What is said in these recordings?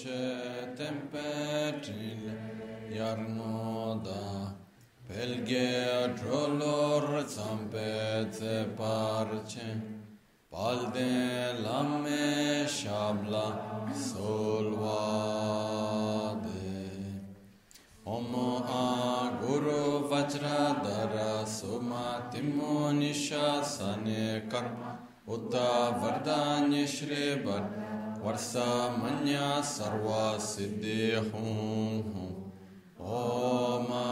cetem pe iar nu da pelgheagiolor țampețe parce pal solvade Omo a guru vajra dara sumatimo nishasane Uta vardanya वर्षा वर्षमन्या सर्वसिद्धिहूं ओ मा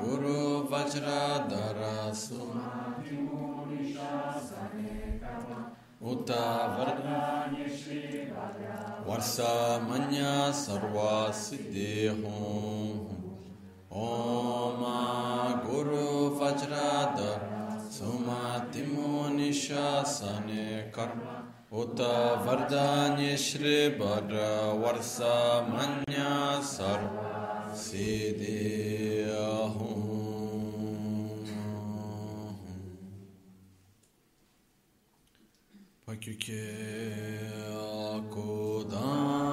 गुरु वज्रधर उत वर्षमन्या ओ मा गुरु वज्रधर सुमतिमो निशासने कर्म। उत वरदान्यश्रीवर वर्षमन्या सर्व सिदेहूँ Paküke akodan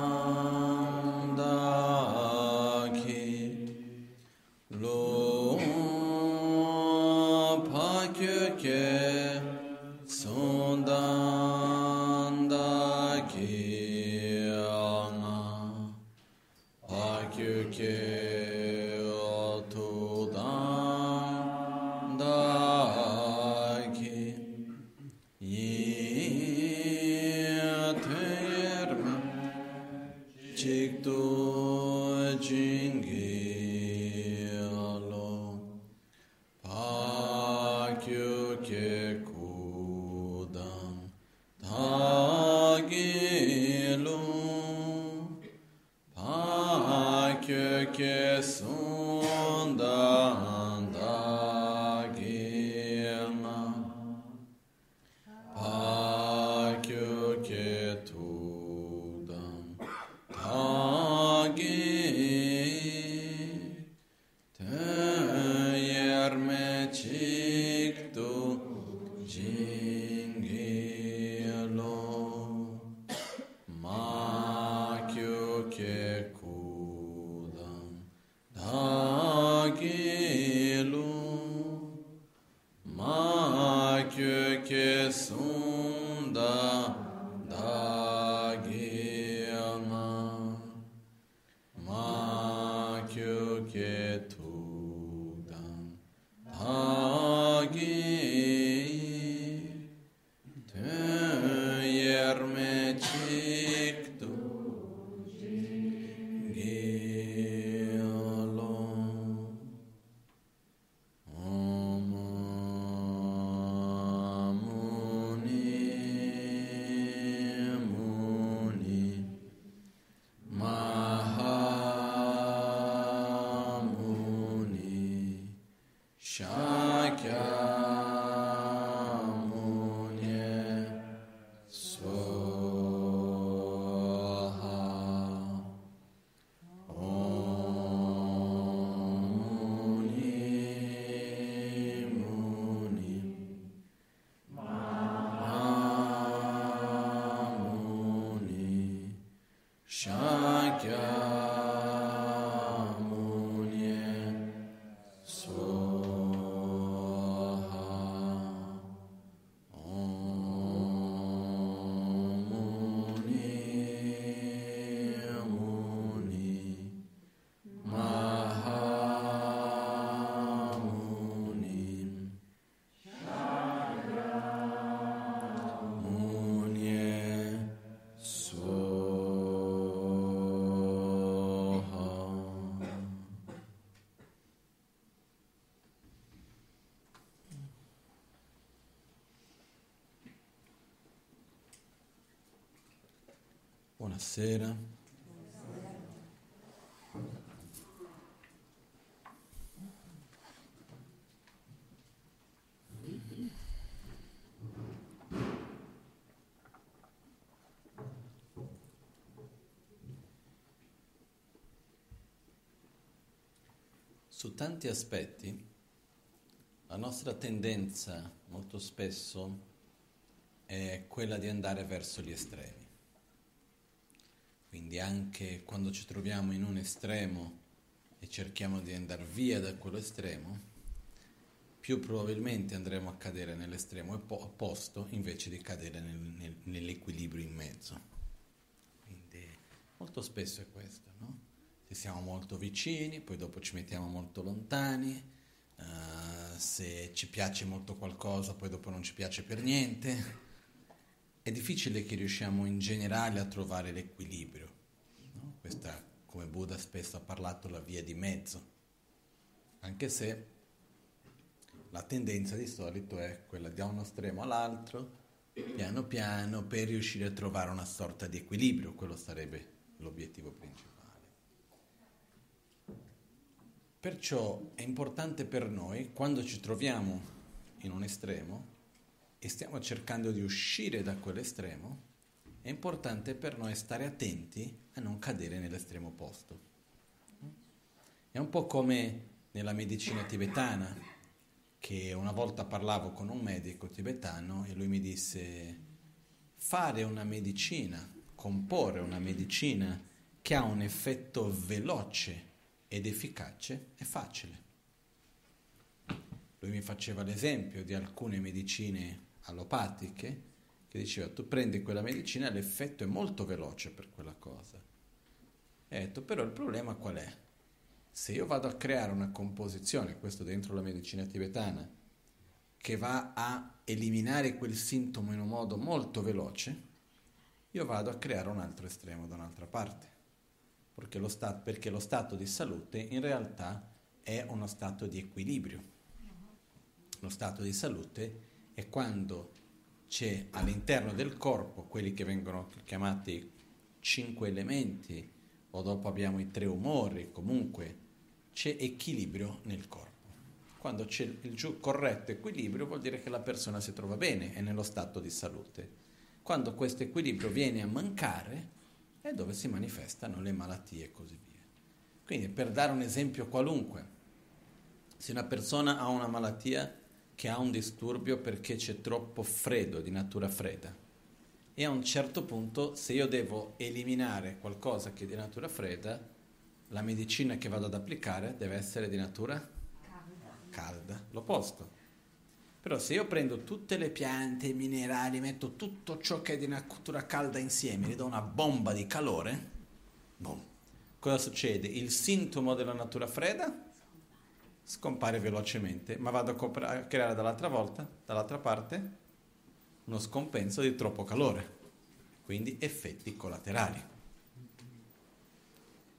To. Buonasera. Su tanti aspetti la nostra tendenza molto spesso è quella di andare verso gli estremi. Quindi anche quando ci troviamo in un estremo e cerchiamo di andare via da quello estremo, più probabilmente andremo a cadere nell'estremo opposto invece di cadere nel, nel, nell'equilibrio in mezzo. Quindi molto spesso è questo, no? Se siamo molto vicini, poi dopo ci mettiamo molto lontani, uh, se ci piace molto qualcosa, poi dopo non ci piace per niente. È difficile che riusciamo in generale a trovare l'equilibrio. No? Questa, come Buddha spesso ha parlato, la via di mezzo. Anche se la tendenza di solito è quella da uno estremo all'altro, piano piano, per riuscire a trovare una sorta di equilibrio. Quello sarebbe l'obiettivo principale. Perciò è importante per noi, quando ci troviamo in un estremo e stiamo cercando di uscire da quell'estremo, è importante per noi stare attenti a non cadere nell'estremo opposto. È un po' come nella medicina tibetana, che una volta parlavo con un medico tibetano e lui mi disse fare una medicina, comporre una medicina che ha un effetto veloce ed efficace è facile. Lui mi faceva l'esempio di alcune medicine allopatiche che diceva tu prendi quella medicina l'effetto è molto veloce per quella cosa. E ho detto però il problema qual è? Se io vado a creare una composizione, questo dentro la medicina tibetana, che va a eliminare quel sintomo in un modo molto veloce, io vado a creare un altro estremo da un'altra parte perché lo, stato, perché lo stato di salute in realtà è uno stato di equilibrio. Lo stato di salute è quando c'è all'interno del corpo quelli che vengono chiamati cinque elementi, o dopo abbiamo i tre umori, comunque c'è equilibrio nel corpo. Quando c'è il corretto equilibrio vuol dire che la persona si trova bene, è nello stato di salute. Quando questo equilibrio viene a mancare, è dove si manifestano le malattie e così via. Quindi per dare un esempio qualunque, se una persona ha una malattia che ha un disturbio perché c'è troppo freddo, di natura fredda, e a un certo punto se io devo eliminare qualcosa che è di natura fredda, la medicina che vado ad applicare deve essere di natura calda, calda l'opposto. Però se io prendo tutte le piante, i minerali, metto tutto ciò che è di natura calda insieme, gli do una bomba di calore, boom. Cosa succede? Il sintomo della natura fredda scompare velocemente, ma vado a creare dall'altra volta, dall'altra parte, uno scompenso di troppo calore, quindi effetti collaterali.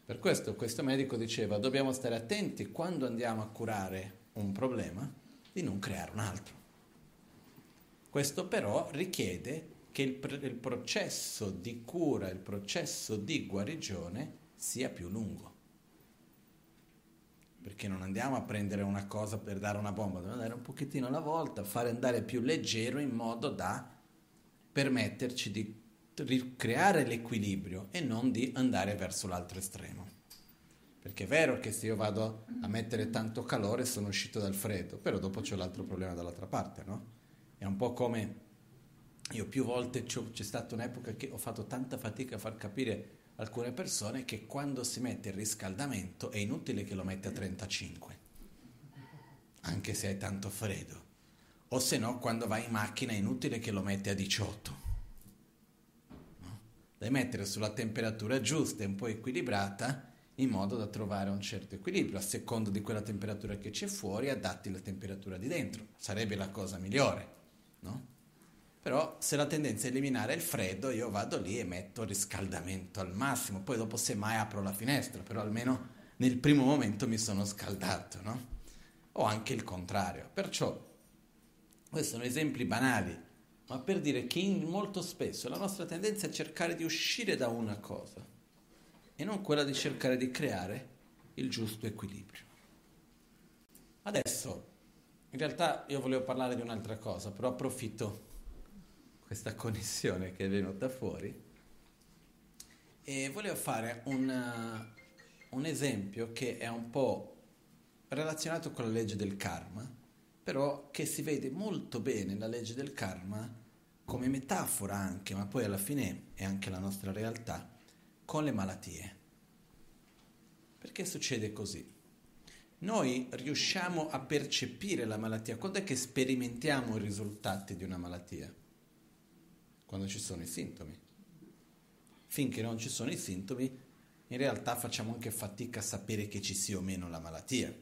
Per questo questo medico diceva dobbiamo stare attenti quando andiamo a curare un problema di non creare un altro. Questo però richiede che il, il processo di cura, il processo di guarigione sia più lungo. Perché non andiamo a prendere una cosa per dare una bomba, dobbiamo andare un pochettino alla volta, fare andare più leggero in modo da permetterci di ricreare l'equilibrio e non di andare verso l'altro estremo. Perché è vero che se io vado a mettere tanto calore sono uscito dal freddo, però dopo c'è l'altro problema dall'altra parte, no? È un po' come io più volte c'è stata un'epoca che ho fatto tanta fatica a far capire alcune persone che quando si mette il riscaldamento è inutile che lo mette a 35, anche se è tanto freddo. O se no, quando vai in macchina è inutile che lo mette a 18. No? Devi mettere sulla temperatura giusta e un po' equilibrata in modo da trovare un certo equilibrio. A seconda di quella temperatura che c'è fuori, adatti la temperatura di dentro. Sarebbe la cosa migliore, no? Però se la tendenza è eliminare il freddo, io vado lì e metto riscaldamento al massimo. Poi dopo semmai apro la finestra, però almeno nel primo momento mi sono scaldato, no? O anche il contrario. Perciò, questi sono esempi banali, ma per dire che molto spesso la nostra tendenza è cercare di uscire da una cosa e non quella di cercare di creare il giusto equilibrio. Adesso, in realtà io volevo parlare di un'altra cosa, però approfitto questa connessione che è venuta fuori e volevo fare un, un esempio che è un po' relazionato con la legge del karma, però che si vede molto bene la legge del karma come metafora anche, ma poi alla fine è anche la nostra realtà con le malattie. Perché succede così? Noi riusciamo a percepire la malattia quando è che sperimentiamo i risultati di una malattia? Quando ci sono i sintomi. Finché non ci sono i sintomi, in realtà facciamo anche fatica a sapere che ci sia o meno la malattia.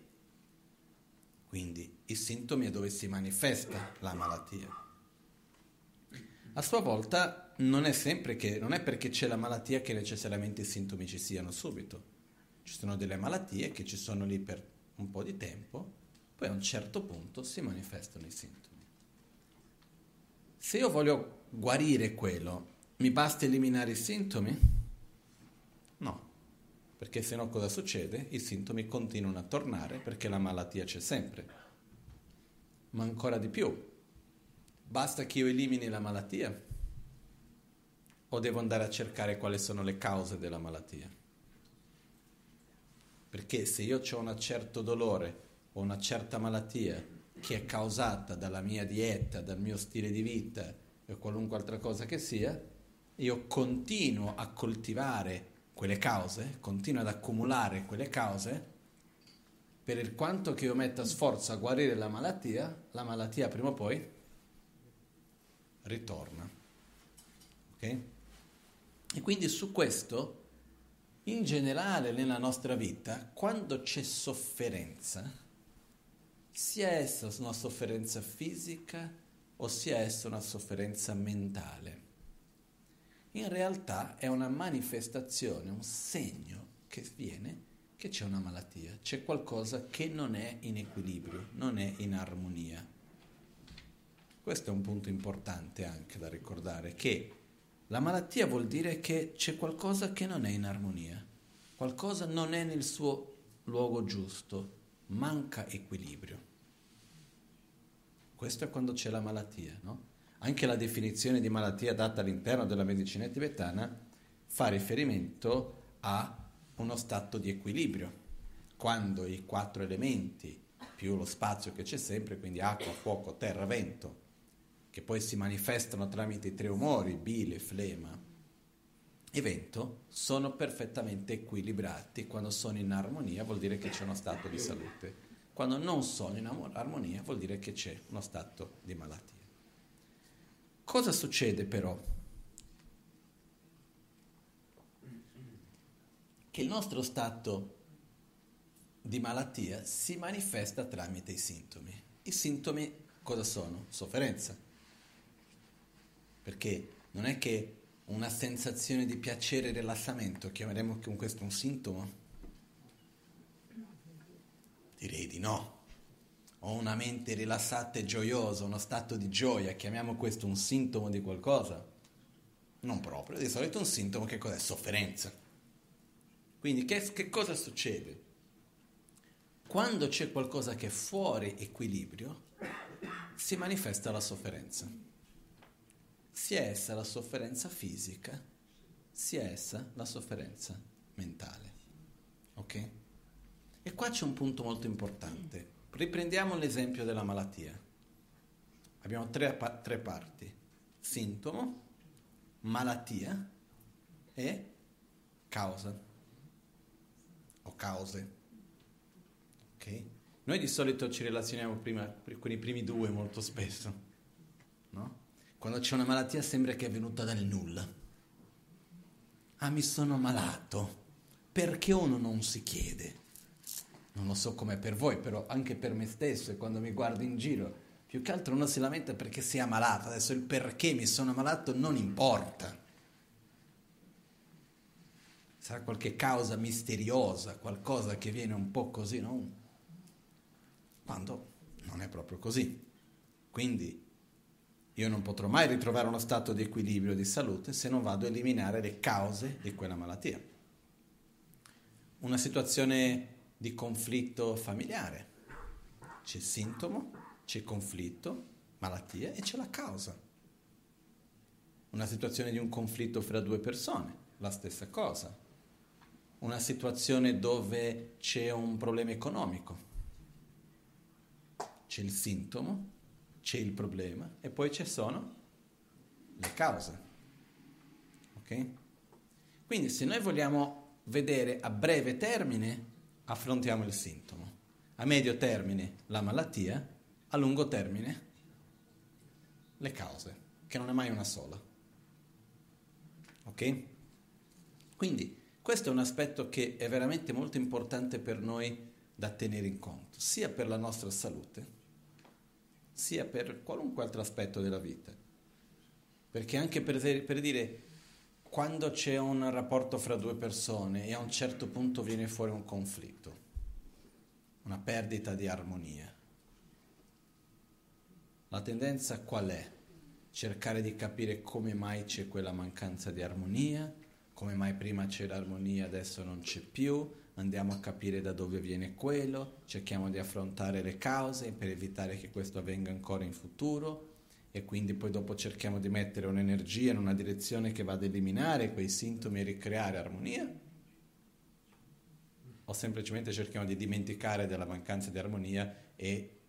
Quindi i sintomi è dove si manifesta la malattia. A sua volta non è sempre che, non è perché c'è la malattia che necessariamente i sintomi ci siano subito. Ci sono delle malattie che ci sono lì per un po' di tempo, poi a un certo punto si manifestano i sintomi. Se io voglio guarire quello, mi basta eliminare i sintomi? No, perché se no cosa succede? I sintomi continuano a tornare perché la malattia c'è sempre. Ma ancora di più, basta che io elimini la malattia o devo andare a cercare quali sono le cause della malattia? Perché se io ho un certo dolore o una certa malattia che è causata dalla mia dieta, dal mio stile di vita o qualunque altra cosa che sia, io continuo a coltivare quelle cause, continuo ad accumulare quelle cause, per il quanto che io metta sforzo a guarire la malattia, la malattia prima o poi ritorna. Ok? E quindi su questo in generale nella nostra vita, quando c'è sofferenza, sia essa una sofferenza fisica o sia essa una sofferenza mentale, in realtà è una manifestazione, un segno che viene che c'è una malattia, c'è qualcosa che non è in equilibrio, non è in armonia. Questo è un punto importante anche da ricordare, che la malattia vuol dire che c'è qualcosa che non è in armonia, qualcosa non è nel suo luogo giusto, manca equilibrio. Questo è quando c'è la malattia, no? Anche la definizione di malattia data all'interno della medicina tibetana fa riferimento a uno stato di equilibrio, quando i quattro elementi più lo spazio che c'è sempre, quindi acqua, fuoco, terra, vento, che poi si manifestano tramite i tre umori, bile, flema e vento, sono perfettamente equilibrati. Quando sono in armonia vuol dire che c'è uno stato di salute. Quando non sono in armonia vuol dire che c'è uno stato di malattia. Cosa succede però? Che il nostro stato di malattia si manifesta tramite i sintomi. I sintomi cosa sono? Sofferenza perché non è che una sensazione di piacere e rilassamento, chiameremo con questo un sintomo? Direi di no. Ho una mente rilassata e gioiosa, uno stato di gioia, chiamiamo questo un sintomo di qualcosa? Non proprio, di solito un sintomo che cos'è? Sofferenza. Quindi che, che cosa succede? Quando c'è qualcosa che è fuori equilibrio, si manifesta la sofferenza sia essa la sofferenza fisica, sia essa la sofferenza mentale. Ok? E qua c'è un punto molto importante. Riprendiamo l'esempio della malattia. Abbiamo tre, tre parti. Sintomo, malattia e causa o cause. Ok? Noi di solito ci relazioniamo prima, con i primi due molto spesso, no? Quando c'è una malattia sembra che è venuta dal nulla. Ah, mi sono malato. Perché uno non si chiede? Non lo so com'è per voi, però anche per me stesso, e quando mi guardo in giro, più che altro uno si lamenta perché si è ammalato. Adesso il perché mi sono ammalato non importa. Sarà qualche causa misteriosa, qualcosa che viene un po' così, no? Quando non è proprio così. Quindi io non potrò mai ritrovare uno stato di equilibrio, di salute, se non vado a eliminare le cause di quella malattia. Una situazione di conflitto familiare. C'è il sintomo, c'è il conflitto, malattia e c'è la causa. Una situazione di un conflitto fra due persone, la stessa cosa. Una situazione dove c'è un problema economico. C'è il sintomo, c'è il problema e poi ci sono le cause. Ok? Quindi se noi vogliamo vedere a breve termine, affrontiamo il sintomo, a medio termine la malattia, a lungo termine le cause, che non è mai una sola. Ok? Quindi questo è un aspetto che è veramente molto importante per noi da tenere in conto, sia per la nostra salute, sia per qualunque altro aspetto della vita. Perché anche per, per dire, quando c'è un rapporto fra due persone e a un certo punto viene fuori un conflitto, una perdita di armonia, la tendenza qual è? Cercare di capire come mai c'è quella mancanza di armonia, come mai prima c'era armonia, adesso non c'è più, andiamo a capire da dove viene quello, cerchiamo di affrontare le cause per evitare che questo avvenga ancora in futuro e quindi poi dopo cerchiamo di mettere un'energia in una direzione che va ad eliminare quei sintomi e ricreare armonia? O semplicemente cerchiamo di dimenticare della mancanza di armonia e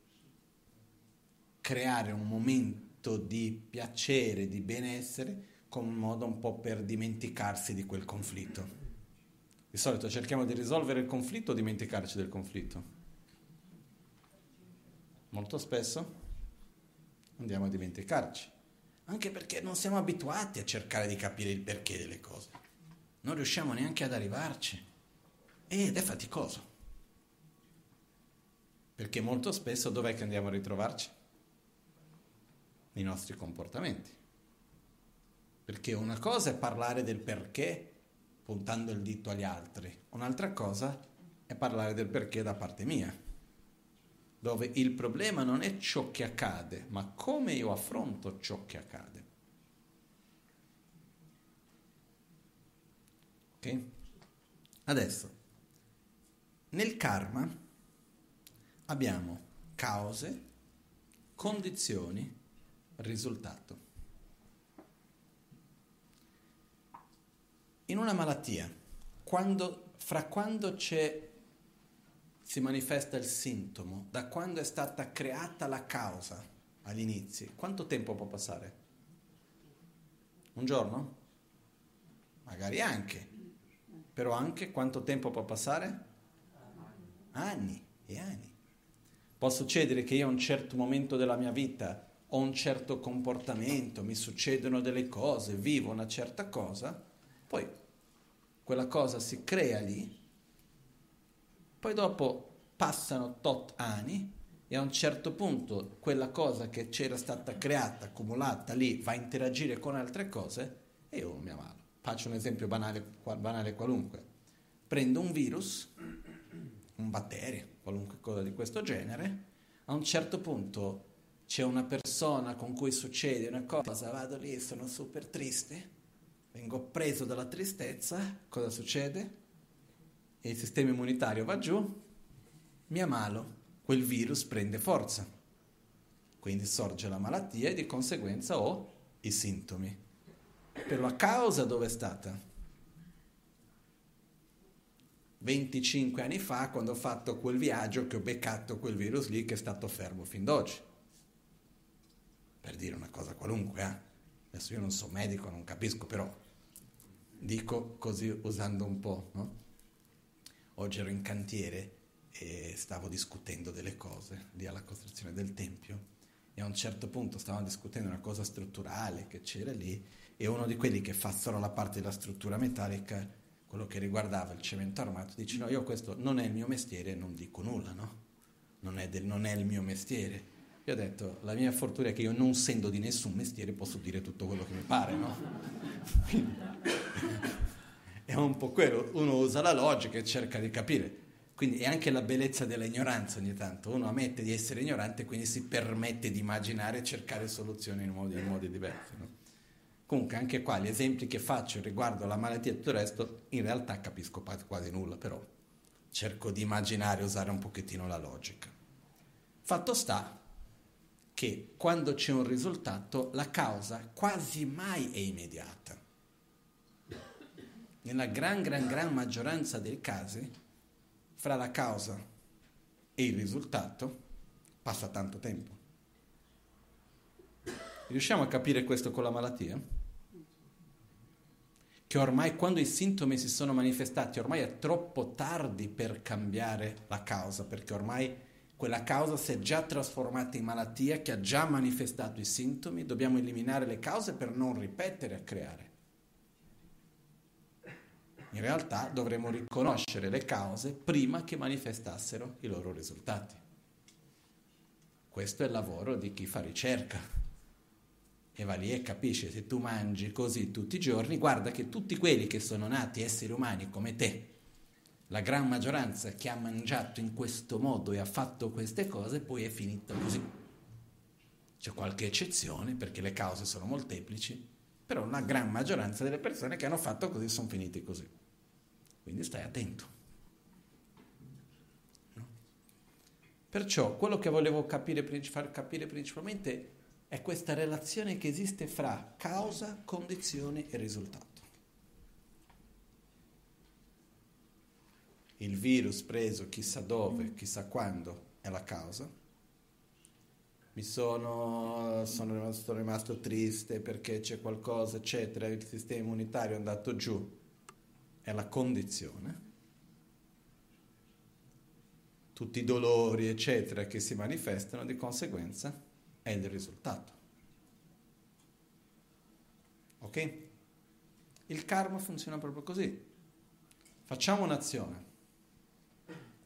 creare un momento di piacere, di benessere, come un modo un po' per dimenticarsi di quel conflitto. Di solito cerchiamo di risolvere il conflitto o dimenticarci del conflitto? Molto spesso andiamo a dimenticarci, anche perché non siamo abituati a cercare di capire il perché delle cose. Non riusciamo neanche ad arrivarci ed è faticoso. Perché molto spesso dov'è che andiamo a ritrovarci? Nei nostri comportamenti. Perché una cosa è parlare del perché puntando il dito agli altri. Un'altra cosa è parlare del perché da parte mia, dove il problema non è ciò che accade, ma come io affronto ciò che accade. Ok? Adesso, nel karma abbiamo cause, condizioni, risultato. in una malattia, quando, fra quando si manifesta il sintomo, da quando è stata creata la causa agli inizi, quanto tempo può passare? Un giorno? Magari anche. Però anche quanto tempo può passare? Anni e anni. Può succedere che io a un certo momento della mia vita ho un certo comportamento, mi succedono delle cose, vivo una certa cosa, poi quella cosa si crea lì, poi dopo passano tot anni e a un certo punto quella cosa che c'era stata creata, accumulata lì, va a interagire con altre cose e io mi ammalo. Faccio un esempio banale, banale qualunque. Prendo un virus, un batterio, qualunque cosa di questo genere, a un certo punto c'è una persona con cui succede una cosa, vado lì e sono super triste, vengo preso dalla tristezza, cosa succede? Il sistema immunitario va giù, mi ammalo, quel virus prende forza, quindi sorge la malattia e di conseguenza ho i sintomi. Però la causa dove è stata? 25 anni fa quando ho fatto quel viaggio che ho beccato quel virus lì che è stato fermo fin d'oggi. Per dire una cosa qualunque, eh? Adesso io non sono medico, non capisco, però dico così usando un po', no? Oggi ero in cantiere e stavo discutendo delle cose lì alla costruzione del tempio e a un certo punto stavamo discutendo una cosa strutturale che c'era lì e uno di quelli che fa solo la parte della struttura metallica, quello che riguardava il cemento armato, dice no, io questo non è il mio mestiere, non dico nulla, no? Non è, del, non è il mio mestiere io ho detto, la mia fortuna è che io non essendo di nessun mestiere posso dire tutto quello che mi pare, no? è un po' quello, uno usa la logica e cerca di capire. Quindi è anche la bellezza dell'ignoranza ogni tanto, uno ammette di essere ignorante e quindi si permette di immaginare e cercare soluzioni in modi, in modi diversi. No? Comunque anche qua gli esempi che faccio riguardo alla malattia e tutto il resto, in realtà capisco quasi nulla, però cerco di immaginare usare un pochettino la logica. Fatto sta che quando c'è un risultato la causa quasi mai è immediata. Nella gran, gran, gran maggioranza dei casi, fra la causa e il risultato passa tanto tempo. Riusciamo a capire questo con la malattia? che ormai quando i sintomi si sono manifestati, ormai è troppo tardi per cambiare la causa, perché ormai quella causa si è già trasformata in malattia che ha già manifestato i sintomi, dobbiamo eliminare le cause per non ripetere a creare. In realtà dovremmo riconoscere le cause prima che manifestassero i loro risultati. Questo è il lavoro di chi fa ricerca e va lì e capisce se tu mangi così tutti i giorni, guarda che tutti quelli che sono nati esseri umani come te, la gran maggioranza che ha mangiato in questo modo e ha fatto queste cose, poi è finita così. C'è qualche eccezione perché le cause sono molteplici, però una gran maggioranza delle persone che hanno fatto così sono finite così. Quindi stai attento. No? Perciò quello che volevo capire, far capire principalmente è questa relazione che esiste fra causa, condizione e risultato. Il virus preso chissà dove, chissà quando è la causa. Mi sono, sono, sono rimasto triste perché c'è qualcosa, eccetera, il sistema immunitario è andato giù, è la condizione. Tutti i dolori, eccetera, che si manifestano di conseguenza è il risultato. Ok? Il karma funziona proprio così. Facciamo un'azione,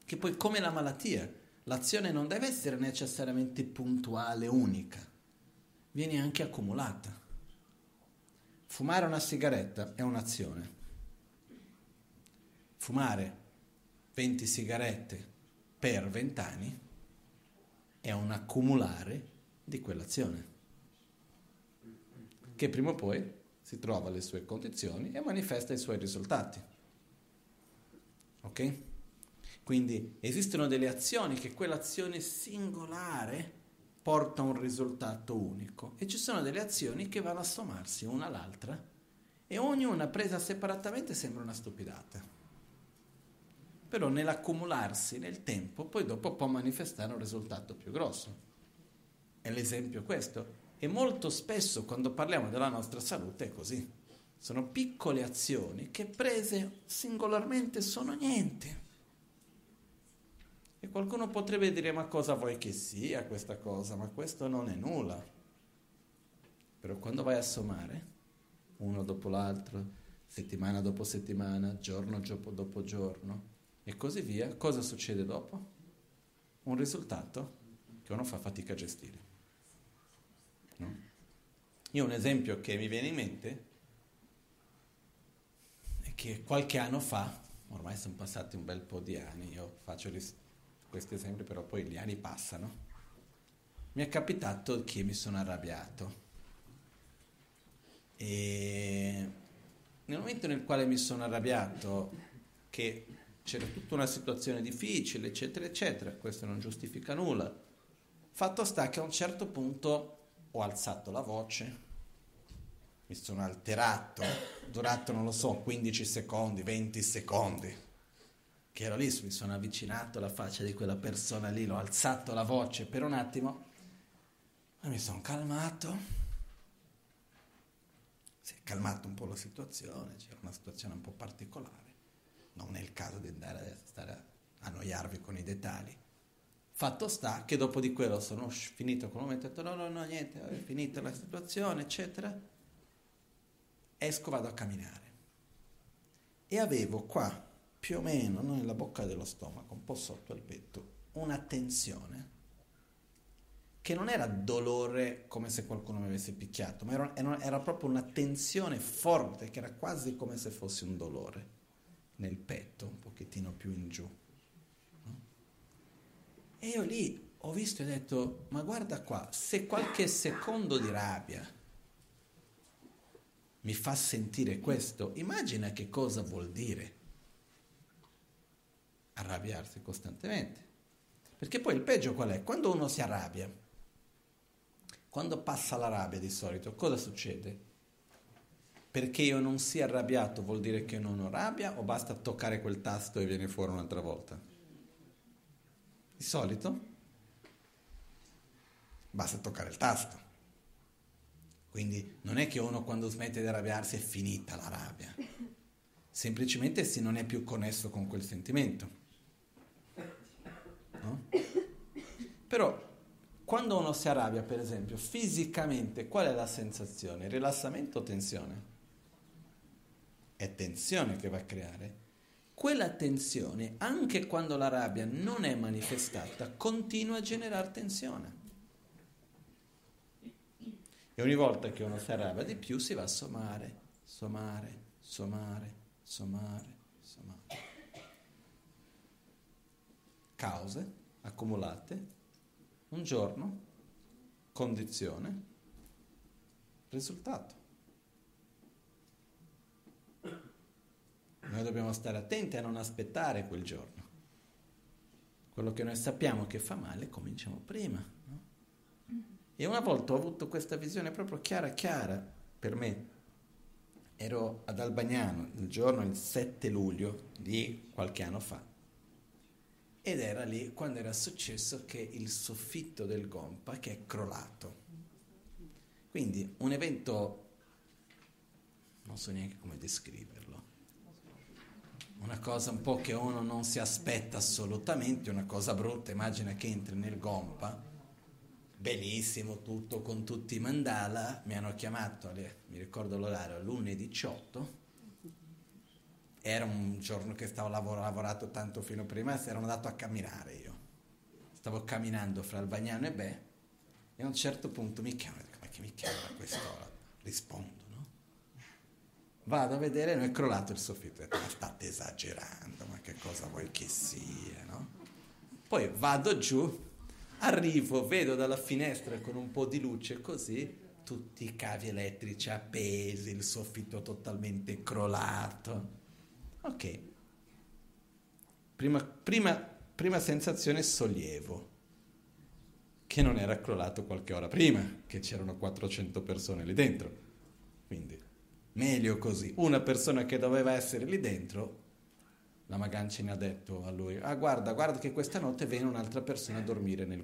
che poi come la malattia, l'azione non deve essere necessariamente puntuale, unica, viene anche accumulata. Fumare una sigaretta è un'azione. Fumare 20 sigarette per 20 anni è un accumulare di quell'azione, che prima o poi si trova le sue condizioni e manifesta i suoi risultati. Ok? Quindi esistono delle azioni che quell'azione singolare porta a un risultato unico e ci sono delle azioni che vanno a sommarsi una all'altra e ognuna presa separatamente sembra una stupidata. Però nell'accumularsi nel tempo poi dopo può manifestare un risultato più grosso. È l'esempio questo. E molto spesso quando parliamo della nostra salute è così. Sono piccole azioni che prese singolarmente sono niente. E qualcuno potrebbe dire ma cosa vuoi che sia questa cosa? Ma questo non è nulla. Però quando vai a sommare, uno dopo l'altro, settimana dopo settimana, giorno dopo giorno e così via, cosa succede dopo? Un risultato che uno fa fatica a gestire. No? Io un esempio che mi viene in mente è che qualche anno fa, ormai sono passati un bel po' di anni, io faccio ris- questi esempi però poi gli anni passano, mi è capitato che mi sono arrabbiato. E nel momento nel quale mi sono arrabbiato che c'era tutta una situazione difficile eccetera eccetera questo non giustifica nulla. Fatto sta che a un certo punto ho alzato la voce, mi sono alterato, durato non lo so 15 secondi, 20 secondi, che ero lì, mi sono avvicinato alla faccia di quella persona lì, l'ho alzato la voce per un attimo, e mi sono calmato, si è calmata un po' la situazione, c'era una situazione un po' particolare, non è il caso di andare a stare a annoiarvi con i dettagli. Fatto sta che dopo di quello sono finito con un momento, ho detto no, no, no, niente, è finita la situazione, eccetera. Esco, vado a camminare. E avevo qua, più o meno, nella bocca dello stomaco, un po' sotto al petto, una tensione che non era dolore come se qualcuno mi avesse picchiato, ma era, era proprio una tensione forte, che era quasi come se fosse un dolore nel petto, un pochettino più in giù. E io lì ho visto e ho detto, ma guarda qua, se qualche secondo di rabbia mi fa sentire questo, immagina che cosa vuol dire arrabbiarsi costantemente. Perché poi il peggio qual è? Quando uno si arrabbia, quando passa la rabbia di solito, cosa succede? Perché io non sia arrabbiato vuol dire che non ho rabbia o basta toccare quel tasto e viene fuori un'altra volta? Di solito basta toccare il tasto. Quindi non è che uno quando smette di arrabbiarsi è finita la rabbia. semplicemente se non è più connesso con quel sentimento. No? Però quando uno si arrabbia, per esempio, fisicamente, qual è la sensazione? Rilassamento o tensione? È tensione che va a creare. Quella tensione, anche quando la rabbia non è manifestata, continua a generare tensione. E ogni volta che uno si arrabbia di più si va a sommare, sommare, sommare, sommare. Cause accumulate, un giorno, condizione, risultato. Noi dobbiamo stare attenti a non aspettare quel giorno. Quello che noi sappiamo che fa male, cominciamo prima. E una volta ho avuto questa visione proprio chiara, chiara per me. Ero ad Albagnano il giorno, il 7 luglio di qualche anno fa. Ed era lì quando era successo che il soffitto del Gompa che è crollato. Quindi un evento, non so neanche come descriverlo, una cosa un po' che uno non si aspetta assolutamente, una cosa brutta, immagina che entri nel Gompa bellissimo tutto con tutti i mandala, mi hanno chiamato, mi ricordo l'orario, alle 1.18, era un giorno che stavo lavor- lavorato tanto fino prima, ero andato a camminare io, stavo camminando fra il Bagnano e Beh, e a un certo punto mi chiamano, ma che mi chiama a quest'ora? Rispondo, no? Vado a vedere, non è crollato il soffitto, ho detto, ma state esagerando, ma che cosa vuoi che sia, no? Poi vado giù, Arrivo, vedo dalla finestra con un po' di luce così, tutti i cavi elettrici appesi, il soffitto totalmente crollato. Ok. Prima, prima, prima sensazione sollievo, che non era crollato qualche ora prima, che c'erano 400 persone lì dentro. Quindi, meglio così. Una persona che doveva essere lì dentro la Magancini ha detto a lui, ah guarda, guarda che questa notte viene un'altra persona a dormire nel.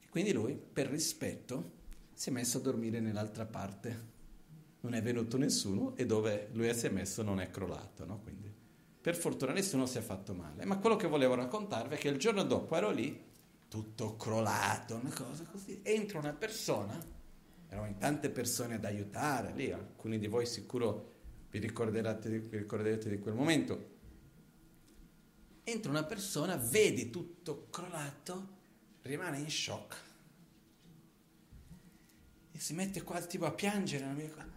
E quindi lui, per rispetto, si è messo a dormire nell'altra parte. Non è venuto nessuno e dove lui si è messo non è crollato, no? Quindi, per fortuna nessuno si è fatto male. Ma quello che volevo raccontarvi è che il giorno dopo ero lì, tutto crollato, una cosa così, entra una persona, erano in tante persone ad aiutare, lì alcuni di voi sicuro vi ricorderete, vi ricorderete di quel momento. Entra una persona, vede tutto crollato, rimane in shock e si mette quasi tipo a piangere. Dice,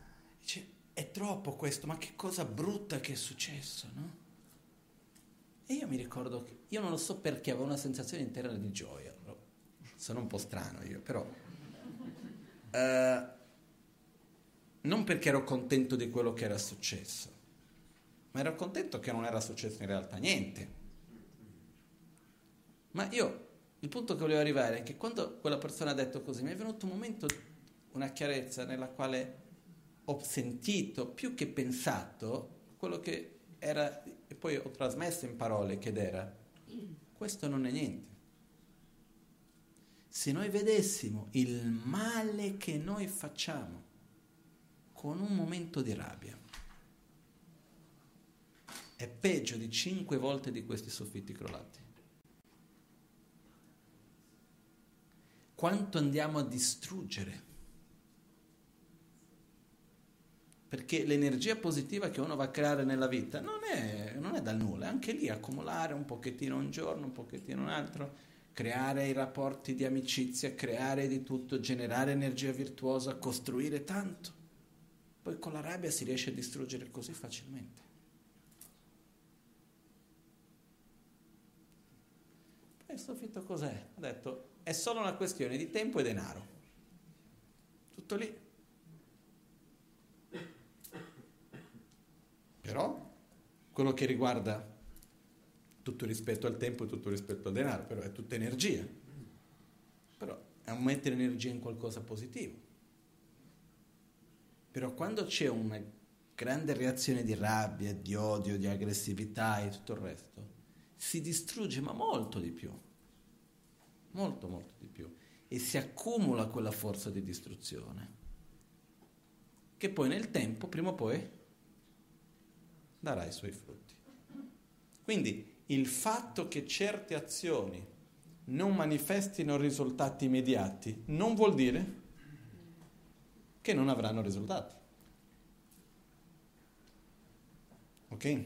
è troppo questo, ma che cosa brutta che è successo, no? E io mi ricordo che, io non lo so perché avevo una sensazione interna di gioia, sono un po' strano io, però... Uh, non perché ero contento di quello che era successo, ma ero contento che non era successo in realtà niente. Ma io, il punto che volevo arrivare è che quando quella persona ha detto così, mi è venuto un momento, una chiarezza nella quale ho sentito, più che pensato, quello che era, e poi ho trasmesso in parole, che era, questo non è niente. Se noi vedessimo il male che noi facciamo, con un momento di rabbia. È peggio di cinque volte di questi soffitti crollati. Quanto andiamo a distruggere? Perché l'energia positiva che uno va a creare nella vita non è, non è dal nulla, è anche lì accumulare un pochettino un giorno, un pochettino un altro, creare i rapporti di amicizia, creare di tutto, generare energia virtuosa, costruire tanto. Poi con la rabbia si riesce a distruggere così facilmente. Il soffitto cos'è? Ha detto, è solo una questione di tempo e denaro. Tutto lì. Però quello che riguarda tutto rispetto al tempo e tutto rispetto al denaro, però è tutta energia. Però è un mettere energia in qualcosa positivo. Però quando c'è una grande reazione di rabbia, di odio, di aggressività e tutto il resto, si distrugge ma molto di più. Molto, molto di più. E si accumula quella forza di distruzione. Che poi nel tempo, prima o poi, darà i suoi frutti. Quindi il fatto che certe azioni non manifestino risultati immediati non vuol dire che non avranno risultati. Ok?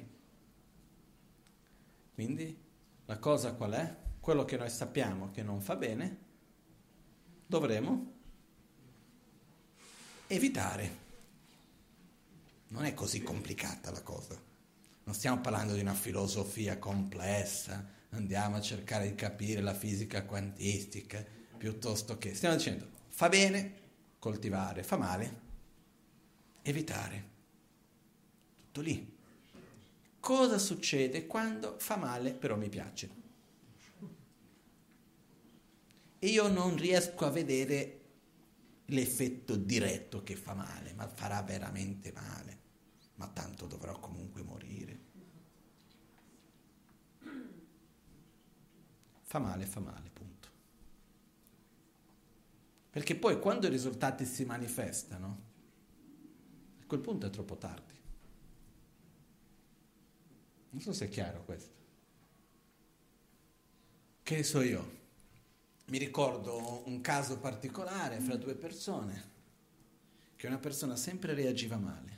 Quindi la cosa qual è? Quello che noi sappiamo che non fa bene, dovremo evitare. Non è così complicata la cosa. Non stiamo parlando di una filosofia complessa, andiamo a cercare di capire la fisica quantistica, piuttosto che stiamo dicendo fa bene coltivare, fa male evitare. Tutto lì. Cosa succede quando fa male però mi piace? E io non riesco a vedere l'effetto diretto che fa male, ma farà veramente male, ma tanto dovrò comunque morire. Fa male, fa male, punto. Perché poi quando i risultati si manifestano, a quel punto è troppo tardi. Non so se è chiaro questo. Che so io? Mi ricordo un caso particolare fra due persone, che una persona sempre reagiva male,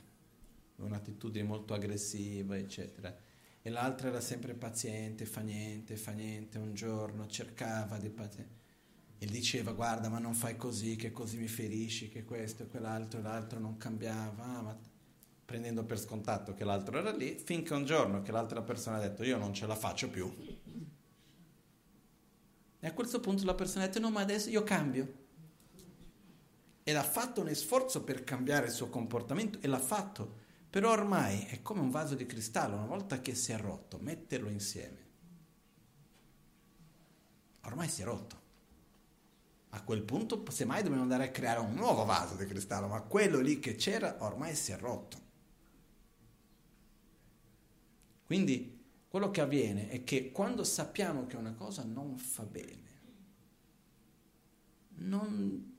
un'attitudine molto aggressiva, eccetera, e l'altra era sempre paziente, fa niente, fa niente, un giorno cercava di paziente. E diceva guarda ma non fai così, che così mi ferisci, che questo e quell'altro, e l'altro non cambiava, ah, prendendo per scontato che l'altro era lì, finché un giorno che l'altra persona ha detto io non ce la faccio più. E a questo punto la persona ha detto no, ma adesso io cambio. Ed ha fatto un sforzo per cambiare il suo comportamento e l'ha fatto. Però ormai è come un vaso di cristallo, una volta che si è rotto, metterlo insieme. Ormai si è rotto. A quel punto, semmai dobbiamo andare a creare un nuovo vaso di cristallo, ma quello lì che c'era ormai si è rotto. Quindi quello che avviene è che quando sappiamo che una cosa non fa bene, non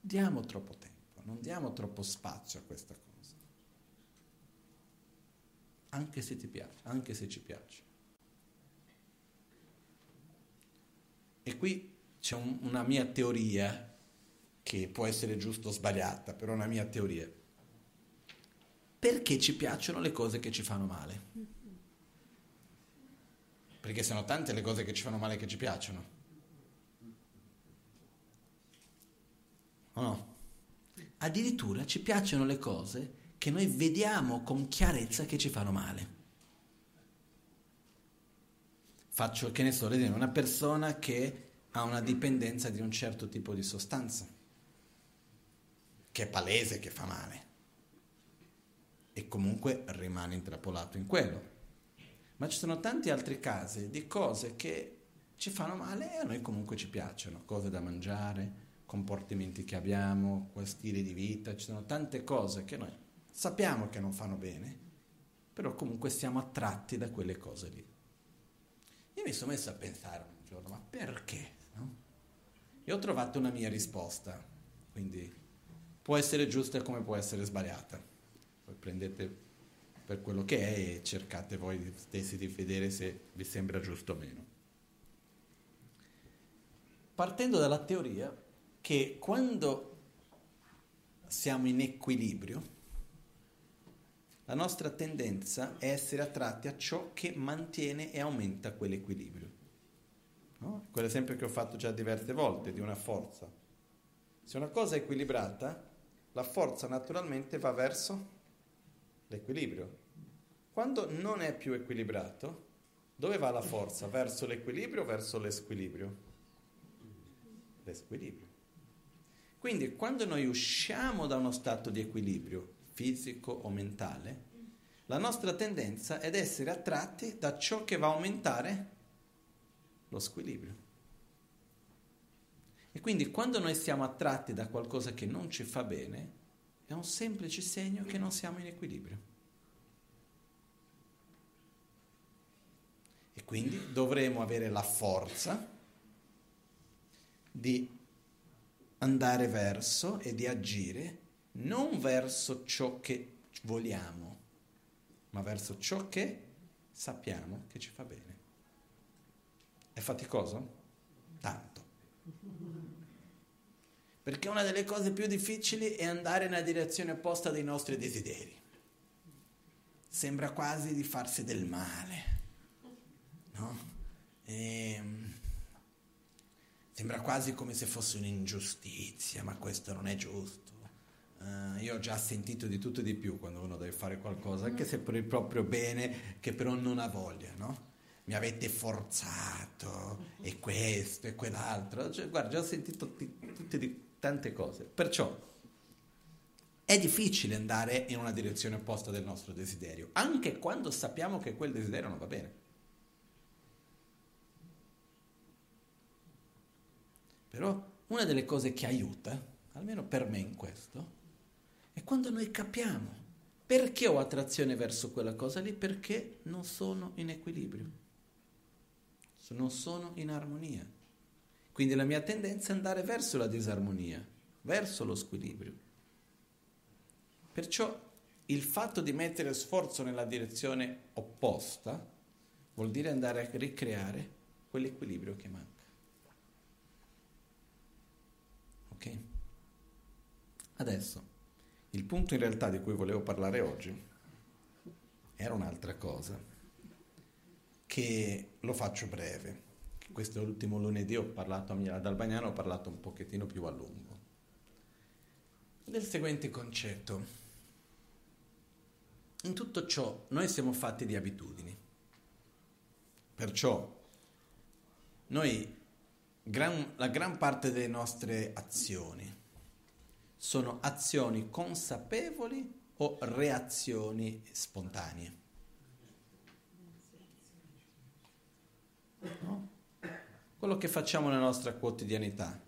diamo troppo tempo, non diamo troppo spazio a questa cosa. Anche se ti piace, anche se ci piace. E qui c'è un, una mia teoria che può essere giusta o sbagliata, però è una mia teoria perché ci piacciono le cose che ci fanno male. Perché sono tante le cose che ci fanno male che ci piacciono. O no? Addirittura ci piacciono le cose che noi vediamo con chiarezza che ci fanno male. Faccio, che ne so, una persona che ha una dipendenza di un certo tipo di sostanza, che è palese che fa male e comunque rimane intrappolato in quello. Ma ci sono tanti altri casi di cose che ci fanno male e a noi comunque ci piacciono, cose da mangiare, comportamenti che abbiamo, stili di vita, ci sono tante cose che noi sappiamo che non fanno bene, però comunque siamo attratti da quelle cose lì. Io mi sono messo a pensare un giorno, ma perché? No? E ho trovato una mia risposta, quindi può essere giusta come può essere sbagliata poi prendete per quello che è e cercate voi stessi di vedere se vi sembra giusto o meno. Partendo dalla teoria che quando siamo in equilibrio, la nostra tendenza è essere attratti a ciò che mantiene e aumenta quell'equilibrio. No? Quell'esempio che ho fatto già diverse volte di una forza. Se una cosa è equilibrata, la forza naturalmente va verso l'equilibrio. Quando non è più equilibrato, dove va la forza? Verso l'equilibrio o verso l'esquilibrio? L'esquilibrio. Quindi quando noi usciamo da uno stato di equilibrio fisico o mentale, la nostra tendenza è ad essere attratti da ciò che va a aumentare lo squilibrio. E quindi quando noi siamo attratti da qualcosa che non ci fa bene, è un semplice segno che non siamo in equilibrio. E quindi dovremo avere la forza di andare verso e di agire non verso ciò che vogliamo, ma verso ciò che sappiamo che ci fa bene. È faticoso? Tanto. Perché una delle cose più difficili è andare nella direzione opposta dei nostri desideri. Sembra quasi di farsi del male, no? E, ehm, sembra quasi come se fosse un'ingiustizia, ma questo non è giusto. Uh, io ho già sentito di tutto e di più quando uno deve fare qualcosa, anche se per il proprio bene, che però non ha voglia, no? Mi avete forzato, e questo e quell'altro. Cioè, guarda, già ho sentito tutte di tante cose. Perciò è difficile andare in una direzione opposta del nostro desiderio, anche quando sappiamo che quel desiderio non va bene. Però una delle cose che aiuta, almeno per me in questo, è quando noi capiamo perché ho attrazione verso quella cosa lì, perché non sono in equilibrio, non sono in armonia. Quindi la mia tendenza è andare verso la disarmonia, verso lo squilibrio. Perciò il fatto di mettere sforzo nella direzione opposta vuol dire andare a ricreare quell'equilibrio che manca. Ok? Adesso, il punto in realtà di cui volevo parlare oggi era un'altra cosa, che lo faccio breve questo ultimo lunedì ho parlato a Milano d'Albagnano, ho parlato un pochettino più a lungo. Del seguente concetto. In tutto ciò noi siamo fatti di abitudini. Perciò noi, gran, la gran parte delle nostre azioni sono azioni consapevoli o reazioni spontanee. No? quello che facciamo nella nostra quotidianità.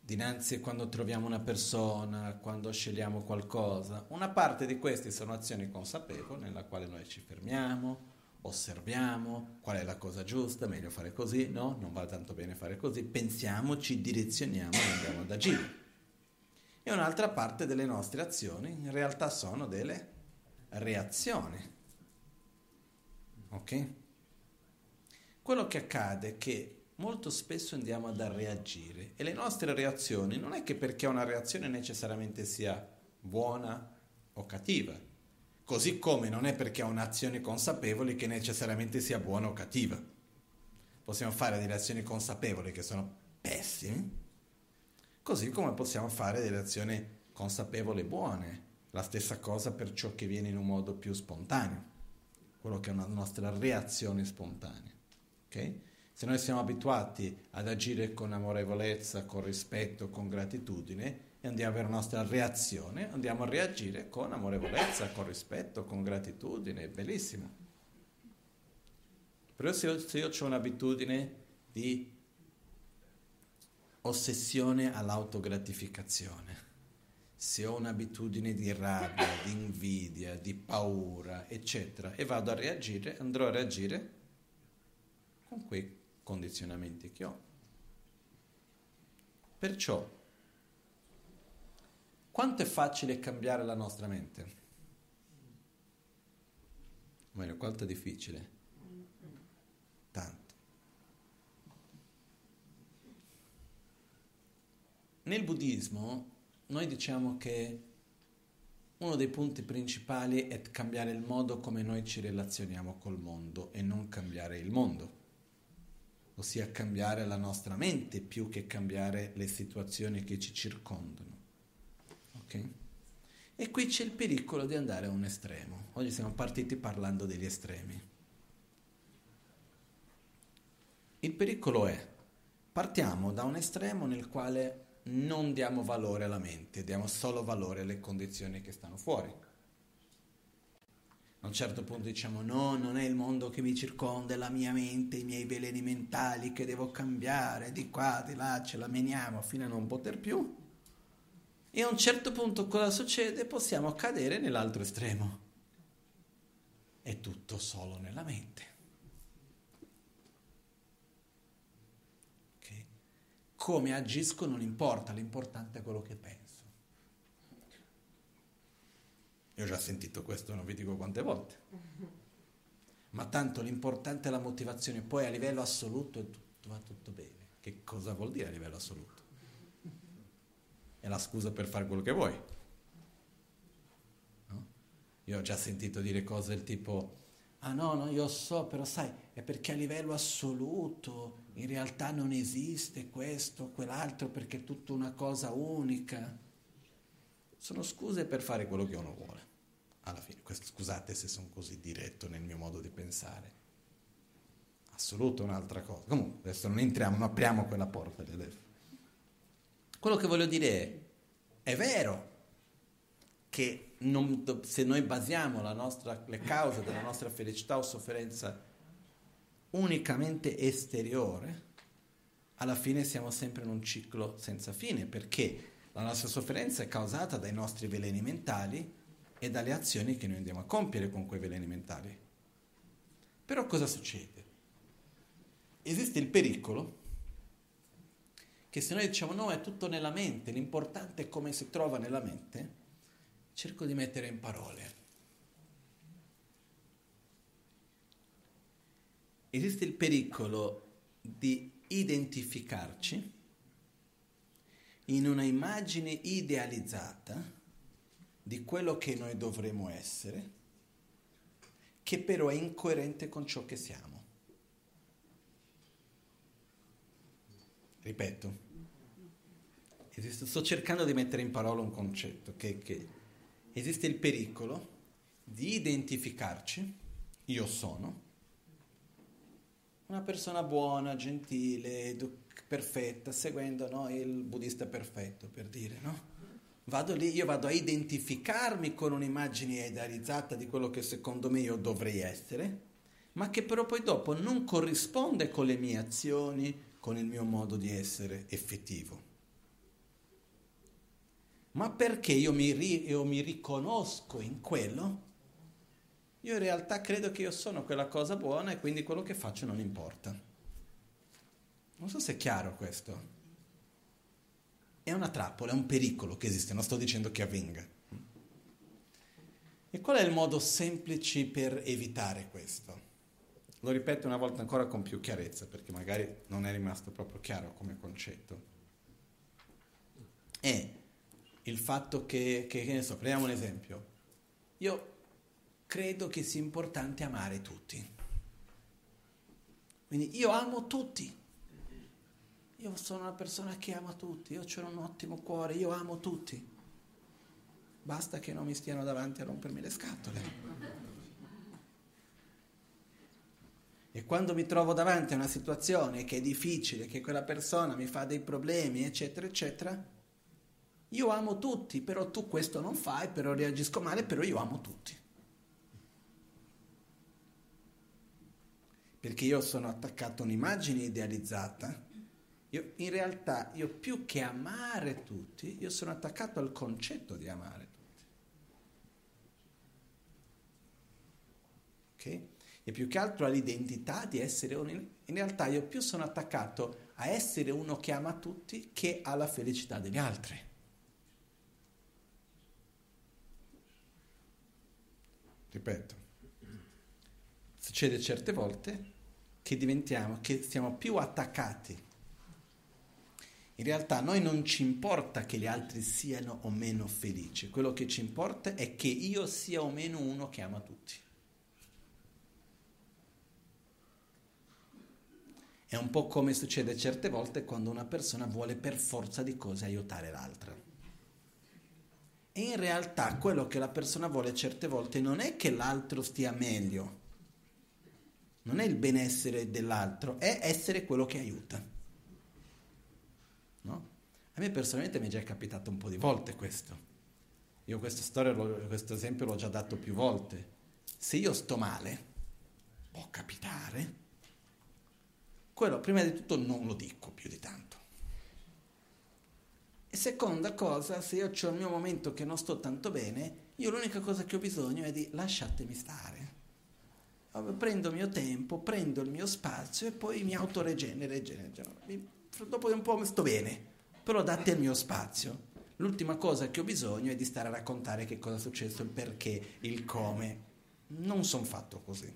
Dinanzi a quando troviamo una persona, quando scegliamo qualcosa, una parte di queste sono azioni consapevoli nella quale noi ci fermiamo, osserviamo qual è la cosa giusta, meglio fare così, no, non va tanto bene fare così, pensiamo, ci direzioniamo e andiamo ad agire. E un'altra parte delle nostre azioni in realtà sono delle reazioni. Ok? quello che accade è che molto spesso andiamo ad reagire e le nostre reazioni non è che perché una reazione necessariamente sia buona o cattiva, così come non è perché ha un'azione consapevole che necessariamente sia buona o cattiva. Possiamo fare delle azioni consapevoli che sono pessime, così come possiamo fare delle azioni consapevoli buone, la stessa cosa per ciò che viene in un modo più spontaneo, quello che è una nostra reazione spontanea. Okay? Se noi siamo abituati ad agire con amorevolezza, con rispetto, con gratitudine, e andiamo a avere la nostra reazione, andiamo a reagire con amorevolezza, con rispetto, con gratitudine, è bellissimo. Però se io, se io ho un'abitudine di ossessione all'autogratificazione, se ho un'abitudine di rabbia, di invidia, di paura, eccetera, e vado a reagire, andrò a reagire con quei condizionamenti che ho. Perciò, quanto è facile cambiare la nostra mente? O meglio, quanto è difficile? Tanto. Nel buddismo noi diciamo che uno dei punti principali è cambiare il modo come noi ci relazioniamo col mondo e non cambiare il mondo ossia cambiare la nostra mente più che cambiare le situazioni che ci circondano. Ok? E qui c'è il pericolo di andare a un estremo. Oggi siamo partiti parlando degli estremi. Il pericolo è, partiamo da un estremo nel quale non diamo valore alla mente, diamo solo valore alle condizioni che stanno fuori a un certo punto diciamo no, non è il mondo che mi circonda, è la mia mente, i miei veleni mentali che devo cambiare, di qua, di là, ce la meniamo fino a non poter più. E a un certo punto cosa succede? Possiamo cadere nell'altro estremo. È tutto solo nella mente. Okay? Come agisco non importa, l'importante è quello che penso. Io ho già sentito questo, non vi dico quante volte. Ma tanto l'importante è la motivazione, poi a livello assoluto tutto, va tutto bene. Che cosa vuol dire a livello assoluto? È la scusa per fare quello che vuoi. No? Io ho già sentito dire cose del tipo, ah no, no, io so, però sai, è perché a livello assoluto in realtà non esiste questo, quell'altro, perché è tutta una cosa unica. Sono scuse per fare quello che uno vuole. Alla fine, scusate se sono così diretto nel mio modo di pensare. Assoluto un'altra cosa. Comunque, adesso non entriamo, non apriamo quella porta. Quello che voglio dire è, è vero che non, se noi basiamo nostra, le cause della nostra felicità o sofferenza unicamente esteriore, alla fine siamo sempre in un ciclo senza fine, perché la nostra sofferenza è causata dai nostri veleni mentali e dalle azioni che noi andiamo a compiere con quei veleni mentali. Però cosa succede? Esiste il pericolo che se noi diciamo no, è tutto nella mente, l'importante è come si trova nella mente, cerco di mettere in parole. Esiste il pericolo di identificarci in una immagine idealizzata di quello che noi dovremmo essere, che però è incoerente con ciò che siamo. Ripeto, esiste, sto cercando di mettere in parola un concetto, che, che esiste il pericolo di identificarci, io sono, una persona buona, gentile, edu- perfetta, seguendo no, il buddista perfetto, per dire, no? Vado lì, io vado a identificarmi con un'immagine idealizzata di quello che secondo me io dovrei essere, ma che però poi dopo non corrisponde con le mie azioni, con il mio modo di essere effettivo. Ma perché io mi, ri- io mi riconosco in quello, io in realtà credo che io sono quella cosa buona e quindi quello che faccio non importa. Non so se è chiaro questo. È una trappola, è un pericolo che esiste, non sto dicendo che avvenga. E qual è il modo semplice per evitare questo? Lo ripeto una volta ancora con più chiarezza, perché magari non è rimasto proprio chiaro come concetto. È il fatto che, che, che ne so, prendiamo un esempio. Io credo che sia importante amare tutti. Quindi io amo tutti. Io sono una persona che ama tutti, io ho un ottimo cuore, io amo tutti. Basta che non mi stiano davanti a rompermi le scatole. E quando mi trovo davanti a una situazione che è difficile, che quella persona mi fa dei problemi, eccetera, eccetera, io amo tutti, però tu questo non fai, però reagisco male, però io amo tutti. Perché io sono attaccato a un'immagine idealizzata. Io, in realtà, io più che amare tutti, io sono attaccato al concetto di amare tutti. Ok? E più che altro all'identità di essere uno. In realtà io più sono attaccato a essere uno che ama tutti che alla felicità degli altri. Ripeto, succede certe volte che diventiamo, che siamo più attaccati. In realtà a noi non ci importa che gli altri siano o meno felici, quello che ci importa è che io sia o meno uno che ama tutti. È un po' come succede certe volte quando una persona vuole per forza di cose aiutare l'altra. E in realtà quello che la persona vuole certe volte non è che l'altro stia meglio, non è il benessere dell'altro, è essere quello che aiuta. No? A me personalmente mi è già capitato un po' di volte questo. Io questa storia, questo esempio l'ho già dato più volte. Se io sto male, può capitare, quello prima di tutto non lo dico più di tanto. E seconda cosa, se io ho il mio momento che non sto tanto bene, io l'unica cosa che ho bisogno è di lasciatemi stare prendo il mio tempo, prendo il mio spazio e poi mi autoregenero. Dopo un po' sto bene, però date il mio spazio. l'ultima cosa che ho bisogno è di stare a raccontare che cosa è successo, il perché, il come. Non sono fatto così.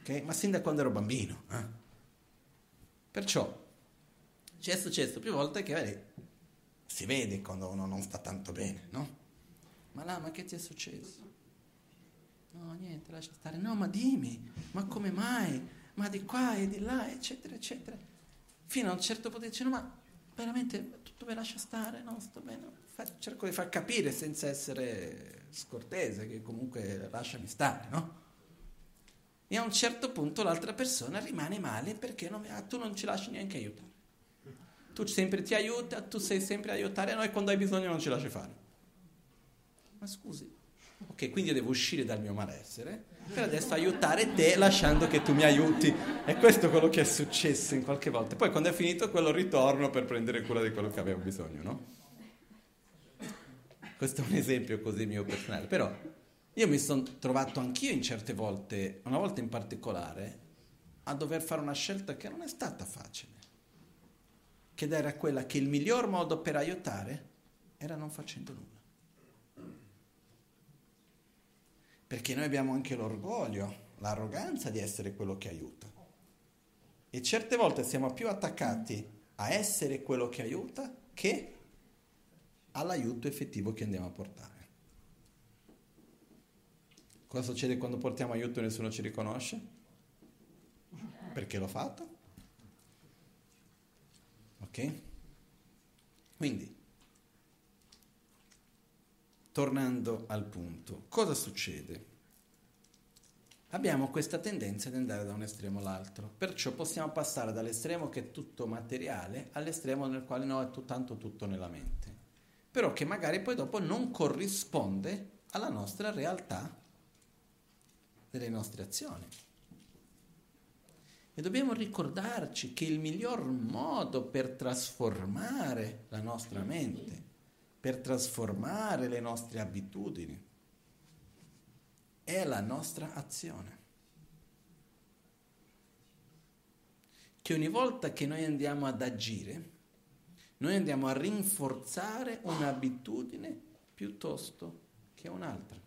Okay? Ma sin da quando ero bambino. Eh? Perciò ci è successo più volte che vedi, si vede quando uno non sta tanto bene, no? Ma là, ma che ti è successo? No, niente, lascia stare. No, ma dimmi, ma come mai? Ma di qua e di là, eccetera, eccetera. Fino a un certo punto dice, ma veramente tutto mi lascia stare, no, sto bene. Cerco di far capire senza essere scortese, che comunque lasciami stare, no? E a un certo punto l'altra persona rimane male perché non, ah, tu non ci lasci neanche aiutare. Tu sempre ti aiuta, tu sei sempre a aiutare noi quando hai bisogno non ci lasci fare. Ma scusi, ok, quindi devo uscire dal mio malessere per adesso aiutare te lasciando che tu mi aiuti. E questo è quello che è successo in qualche volta. Poi quando è finito quello ritorno per prendere cura di quello che avevo bisogno, no? Questo è un esempio così mio personale, però io mi sono trovato anch'io in certe volte, una volta in particolare, a dover fare una scelta che non è stata facile, che era quella che il miglior modo per aiutare era non facendo nulla. Perché noi abbiamo anche l'orgoglio, l'arroganza di essere quello che aiuta. E certe volte siamo più attaccati a essere quello che aiuta che all'aiuto effettivo che andiamo a portare. Cosa succede quando portiamo aiuto e nessuno ci riconosce? Perché l'ho fatto? Ok? Quindi, tornando al punto, cosa succede? Abbiamo questa tendenza ad andare da un estremo all'altro, perciò possiamo passare dall'estremo che è tutto materiale all'estremo nel quale no, è tanto tutto nella mente, però che magari poi dopo non corrisponde alla nostra realtà delle nostre azioni. E dobbiamo ricordarci che il miglior modo per trasformare la nostra mente, per trasformare le nostre abitudini, è la nostra azione. Che ogni volta che noi andiamo ad agire, noi andiamo a rinforzare un'abitudine piuttosto che un'altra.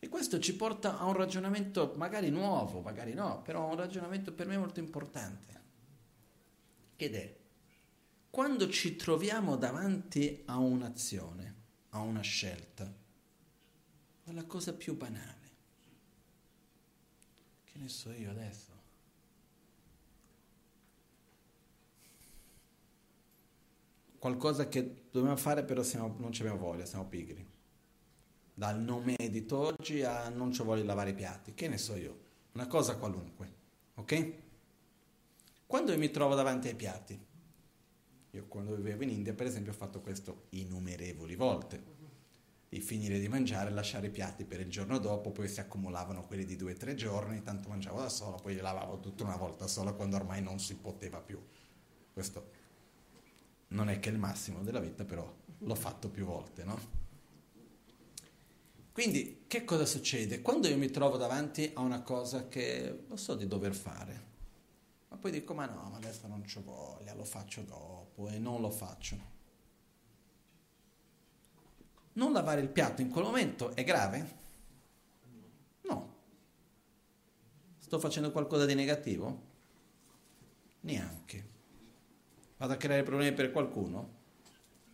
E questo ci porta a un ragionamento magari nuovo, magari no, però un ragionamento per me molto importante. Ed è, quando ci troviamo davanti a un'azione, a una scelta, è la cosa più banale. Che ne so io adesso? Qualcosa che dobbiamo fare però siamo, non ci abbiamo voglia, siamo pigri dal non medito oggi a non ci voglio lavare i piatti, che ne so io, una cosa qualunque, ok? Quando io mi trovo davanti ai piatti, io quando vivevo in India per esempio ho fatto questo innumerevoli volte, di finire di mangiare lasciare i piatti per il giorno dopo, poi si accumulavano quelli di due o tre giorni, tanto mangiavo da solo, poi li lavavo tutta una volta sola quando ormai non si poteva più. Questo non è che il massimo della vita, però l'ho fatto più volte, no? Quindi che cosa succede? Quando io mi trovo davanti a una cosa che lo so di dover fare, ma poi dico ma no, ma adesso non ci voglia, lo faccio dopo e non lo faccio. Non lavare il piatto in quel momento è grave? No. Sto facendo qualcosa di negativo? Neanche. Vado a creare problemi per qualcuno?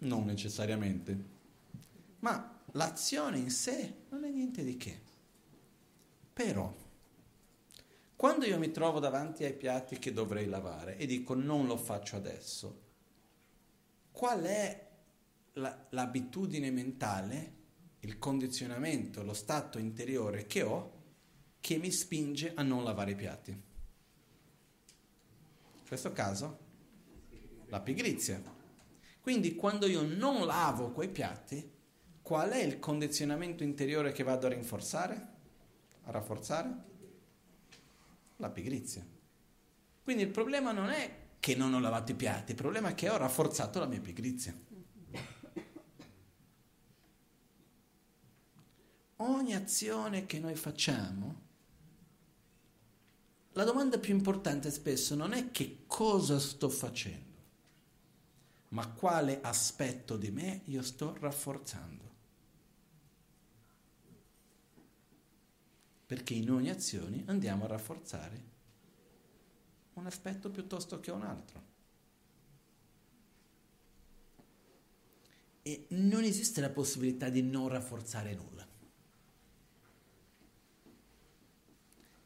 Non necessariamente. Ma l'azione in sé non è niente di che. Però, quando io mi trovo davanti ai piatti che dovrei lavare e dico non lo faccio adesso, qual è la, l'abitudine mentale, il condizionamento, lo stato interiore che ho che mi spinge a non lavare i piatti? In questo caso, la pigrizia. Quindi quando io non lavo quei piatti, qual è il condizionamento interiore che vado a rinforzare? A rafforzare? La pigrizia. Quindi il problema non è che non ho lavato i piatti, il problema è che ho rafforzato la mia pigrizia. Ogni azione che noi facciamo la domanda più importante spesso non è che cosa sto facendo, ma quale aspetto di me io sto rafforzando. Perché in ogni azione andiamo a rafforzare un aspetto piuttosto che un altro. E non esiste la possibilità di non rafforzare nulla.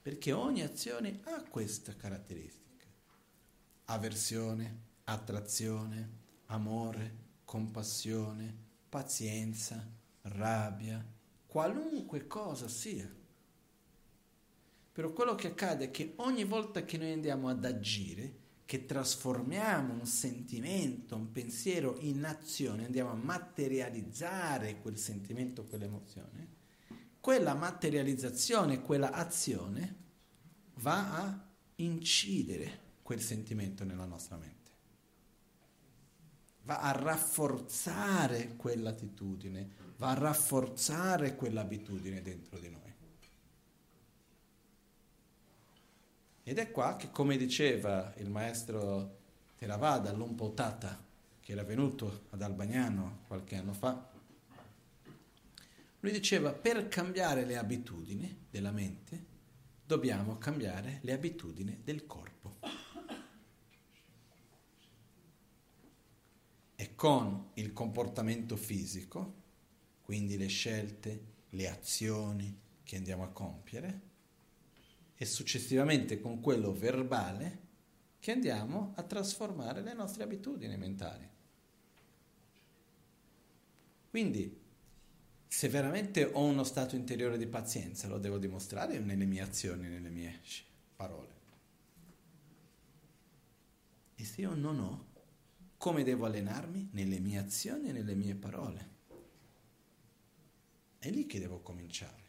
Perché ogni azione ha questa caratteristica. Aversione, attrazione, amore, compassione, pazienza, rabbia, qualunque cosa sia. Però quello che accade è che ogni volta che noi andiamo ad agire, che trasformiamo un sentimento, un pensiero in azione, andiamo a materializzare quel sentimento, quell'emozione, quella materializzazione, quella azione va a incidere quel sentimento nella nostra mente, va a rafforzare quell'attitudine, va a rafforzare quell'abitudine dentro di noi. Ed è qua che, come diceva il maestro Theravada, Lumpotata, che era venuto ad Albagnano qualche anno fa, lui diceva, per cambiare le abitudini della mente, dobbiamo cambiare le abitudini del corpo. E con il comportamento fisico, quindi le scelte, le azioni che andiamo a compiere, e successivamente con quello verbale, che andiamo a trasformare le nostre abitudini mentali. Quindi se veramente ho uno stato interiore di pazienza, lo devo dimostrare nelle mie azioni, nelle mie parole. E se io non ho, come devo allenarmi? Nelle mie azioni e nelle mie parole. È lì che devo cominciare.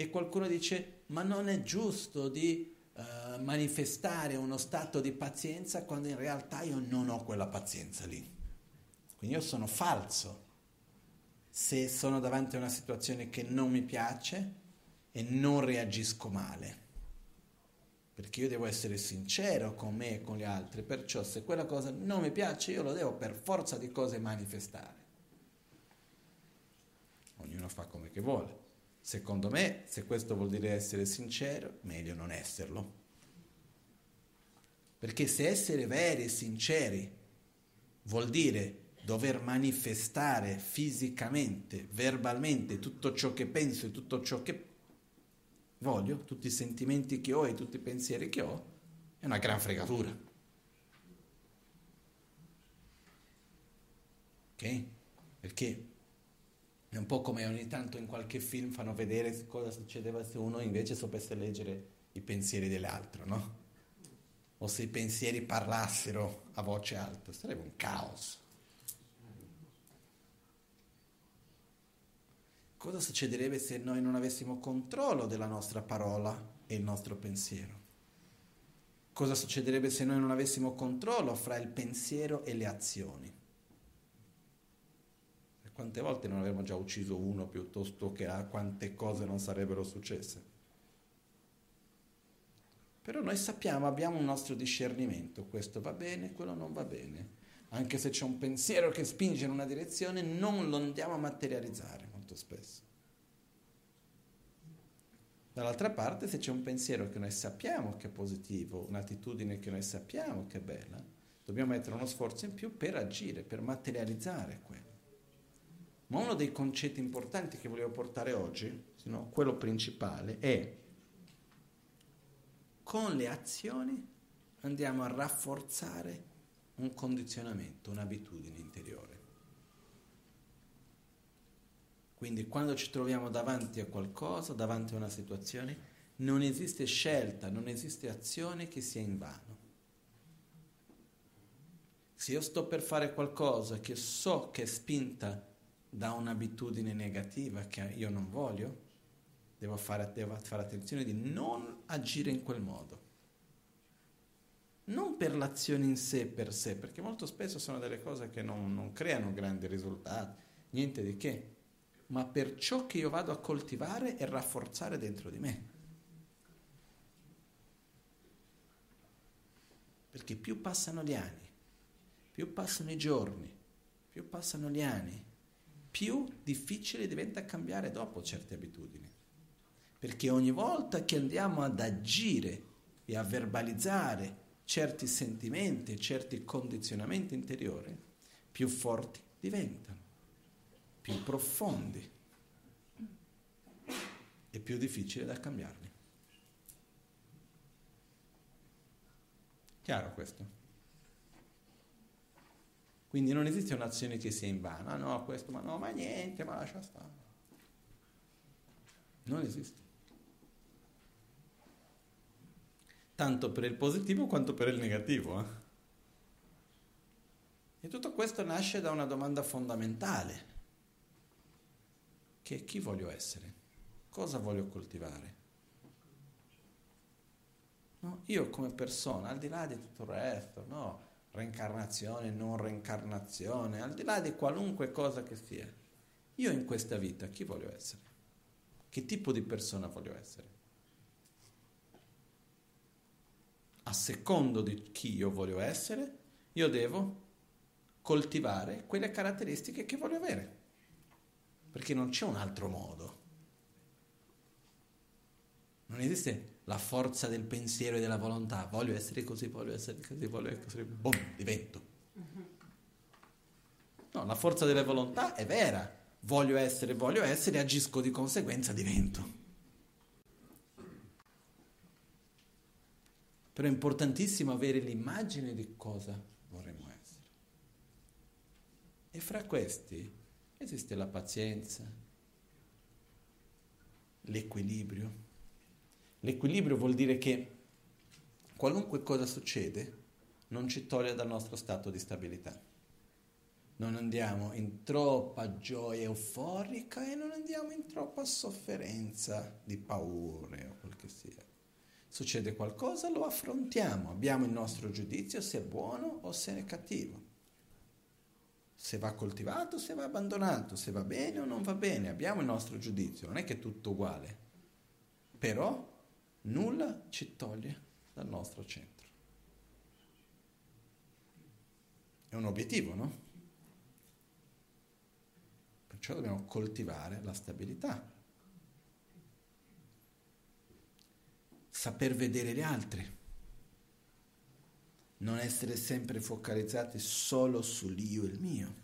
E qualcuno dice, ma non è giusto di uh, manifestare uno stato di pazienza quando in realtà io non ho quella pazienza lì. Quindi io sono falso se sono davanti a una situazione che non mi piace e non reagisco male. Perché io devo essere sincero con me e con gli altri, perciò se quella cosa non mi piace io lo devo per forza di cose manifestare. Ognuno fa come che vuole. Secondo me, se questo vuol dire essere sincero, meglio non esserlo. Perché se essere veri e sinceri vuol dire dover manifestare fisicamente, verbalmente tutto ciò che penso e tutto ciò che voglio, tutti i sentimenti che ho e tutti i pensieri che ho, è una gran fregatura. Ok? Perché è un po' come ogni tanto in qualche film fanno vedere cosa succedeva se uno invece sapesse leggere i pensieri dell'altro, no? O se i pensieri parlassero a voce alta, sarebbe un caos. Cosa succederebbe se noi non avessimo controllo della nostra parola e il nostro pensiero? Cosa succederebbe se noi non avessimo controllo fra il pensiero e le azioni? Quante volte non avremmo già ucciso uno piuttosto che a quante cose non sarebbero successe? Però noi sappiamo, abbiamo un nostro discernimento, questo va bene, quello non va bene. Anche se c'è un pensiero che spinge in una direzione, non lo andiamo a materializzare molto spesso. Dall'altra parte, se c'è un pensiero che noi sappiamo che è positivo, un'attitudine che noi sappiamo che è bella, dobbiamo mettere uno sforzo in più per agire, per materializzare quello. Ma uno dei concetti importanti che volevo portare oggi, no, quello principale, è con le azioni andiamo a rafforzare un condizionamento, un'abitudine interiore. Quindi quando ci troviamo davanti a qualcosa, davanti a una situazione, non esiste scelta, non esiste azione che sia in vano. Se io sto per fare qualcosa che so che è spinta da un'abitudine negativa che io non voglio, devo fare, devo fare attenzione di non agire in quel modo. Non per l'azione in sé per sé, perché molto spesso sono delle cose che non, non creano grandi risultati, niente di che ma per ciò che io vado a coltivare e rafforzare dentro di me. Perché più passano gli anni, più passano i giorni, più passano gli anni, più difficile diventa cambiare dopo certe abitudini. Perché ogni volta che andiamo ad agire e a verbalizzare certi sentimenti, certi condizionamenti interiori, più forti diventano, più profondi e più difficile da cambiarli. Chiaro questo? Quindi non esiste un'azione che sia in vano, ah, no, questo, ma no, ma niente, ma lascia stare. Non esiste. Tanto per il positivo quanto per il negativo. Eh? E tutto questo nasce da una domanda fondamentale, che è chi voglio essere? Cosa voglio coltivare? No? Io come persona, al di là di tutto il resto, no? Reincarnazione, non reincarnazione, al di là di qualunque cosa che sia, io in questa vita chi voglio essere? Che tipo di persona voglio essere? A secondo di chi io voglio essere, io devo coltivare quelle caratteristiche che voglio avere, perché non c'è un altro modo. Non esiste la forza del pensiero e della volontà. Voglio essere così, voglio essere così, voglio essere così. Boom, divento. No, la forza della volontà è vera. Voglio essere, voglio essere, agisco di conseguenza, divento. Però è importantissimo avere l'immagine di cosa vorremmo essere. E fra questi esiste la pazienza, l'equilibrio L'equilibrio vuol dire che qualunque cosa succede non ci toglie dal nostro stato di stabilità. Non andiamo in troppa gioia euforica e non andiamo in troppa sofferenza di paure o quel che sia. Succede qualcosa, lo affrontiamo, abbiamo il nostro giudizio se è buono o se è cattivo. Se va coltivato, se va abbandonato, se va bene o non va bene, abbiamo il nostro giudizio, non è che è tutto uguale. Però nulla ci toglie dal nostro centro. È un obiettivo, no? Perciò dobbiamo coltivare la stabilità. Saper vedere gli altri. Non essere sempre focalizzati solo sull'io e il mio.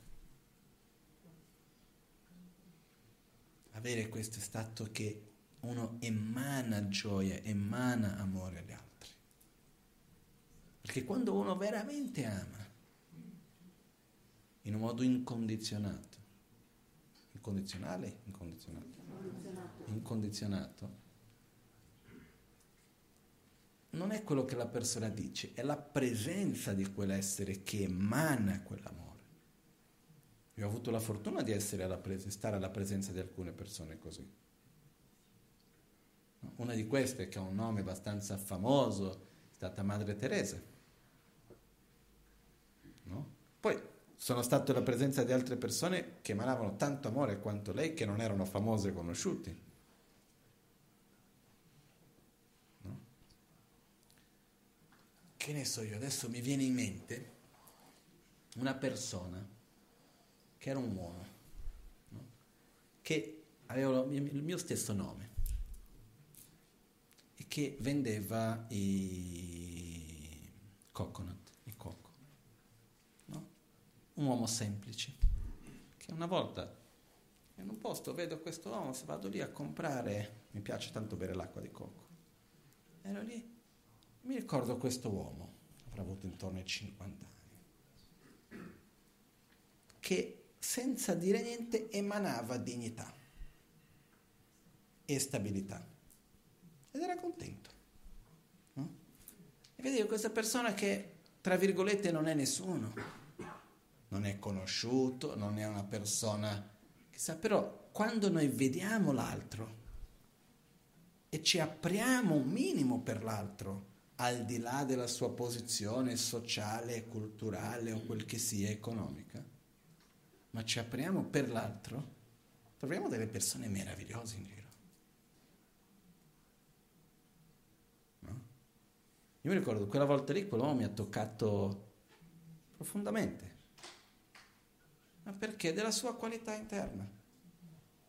Avere questo stato che uno emana gioia, emana amore agli altri. Perché quando uno veramente ama, in un modo incondizionato, incondizionale, incondizionato, incondizionato, non è quello che la persona dice, è la presenza di quell'essere che emana quell'amore. Io ho avuto la fortuna di alla pres- stare alla presenza di alcune persone così. Una di queste, che ha un nome abbastanza famoso, è stata Madre Teresa. No? Poi sono stato alla presenza di altre persone che emanavano tanto amore quanto lei, che non erano famose e conosciuti. No? Che ne so io, adesso mi viene in mente una persona che era un uomo, no? che aveva il mio stesso nome che vendeva i coconut, il cocco. No? Un uomo semplice, che una volta in un posto vedo questo uomo, se vado lì a comprare, mi piace tanto bere l'acqua di cocco. Ero lì, mi ricordo questo uomo, avrà avuto intorno ai 50 anni, che senza dire niente emanava dignità e stabilità ed era contento. No? E vedevo questa persona che, tra virgolette, non è nessuno, non è conosciuto, non è una persona, chissà, però quando noi vediamo l'altro e ci apriamo un minimo per l'altro, al di là della sua posizione sociale, culturale o quel che sia economica, ma ci apriamo per l'altro, troviamo delle persone meravigliose in giro. Io mi ricordo quella volta lì, quell'uomo mi ha toccato profondamente. Ma perché? Della sua qualità interna,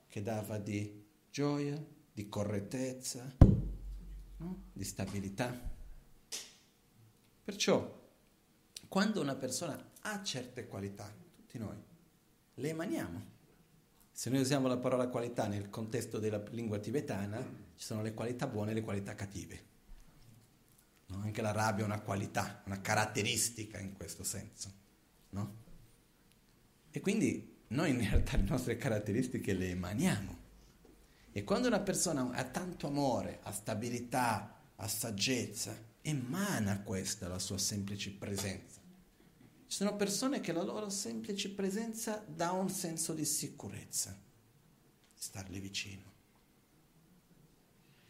che dava di gioia, di correttezza, no? di stabilità. Perciò, quando una persona ha certe qualità, tutti noi, le emaniamo. Se noi usiamo la parola qualità nel contesto della lingua tibetana, ci sono le qualità buone e le qualità cattive. No? Anche la rabbia è una qualità, una caratteristica in questo senso. No? E quindi noi in realtà le nostre caratteristiche le emaniamo. E quando una persona ha tanto amore, ha stabilità, ha saggezza, emana questa la sua semplice presenza. Ci sono persone che la loro semplice presenza dà un senso di sicurezza, stargli vicino.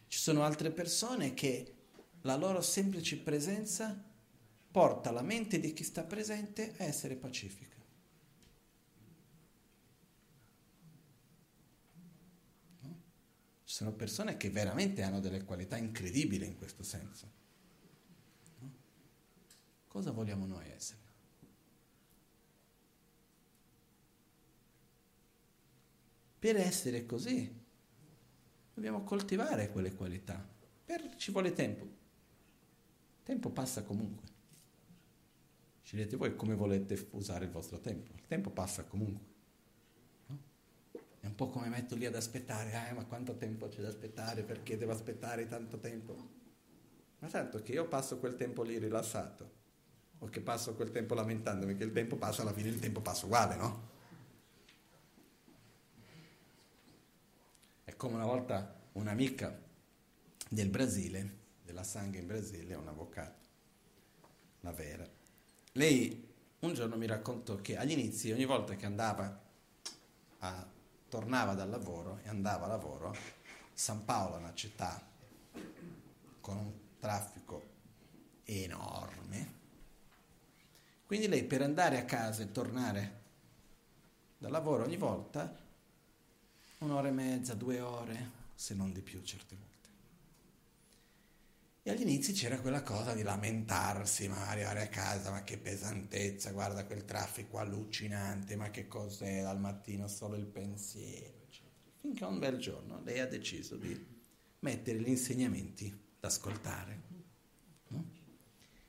Ci sono altre persone che la loro semplice presenza porta la mente di chi sta presente a essere pacifica. Ci sono persone che veramente hanno delle qualità incredibili in questo senso. No? Cosa vogliamo noi essere? Per essere così dobbiamo coltivare quelle qualità. Per, ci vuole tempo. Tempo passa comunque. Scegliete voi come volete usare il vostro tempo. Il tempo passa comunque. È un po' come metto lì ad aspettare, eh, ma quanto tempo c'è da aspettare, perché devo aspettare tanto tempo? Ma tanto che io passo quel tempo lì rilassato, o che passo quel tempo lamentandomi, che il tempo passa, alla fine il tempo passa uguale, no? È come una volta un'amica del Brasile, della sangue in Brasile, un avvocato, la vera. Lei un giorno mi raccontò che agli inizi, ogni volta che andava a tornava dal lavoro e andava a lavoro, San Paolo è una città con un traffico enorme, quindi lei per andare a casa e tornare dal lavoro ogni volta, un'ora e mezza, due ore, se non di più certe volte. E agli c'era quella cosa di lamentarsi, ma arrivare a casa, ma che pesantezza, guarda quel traffico allucinante, ma che cos'è dal mattino solo il pensiero, eccetera. Finché un bel giorno lei ha deciso di mettere gli insegnamenti da ascoltare.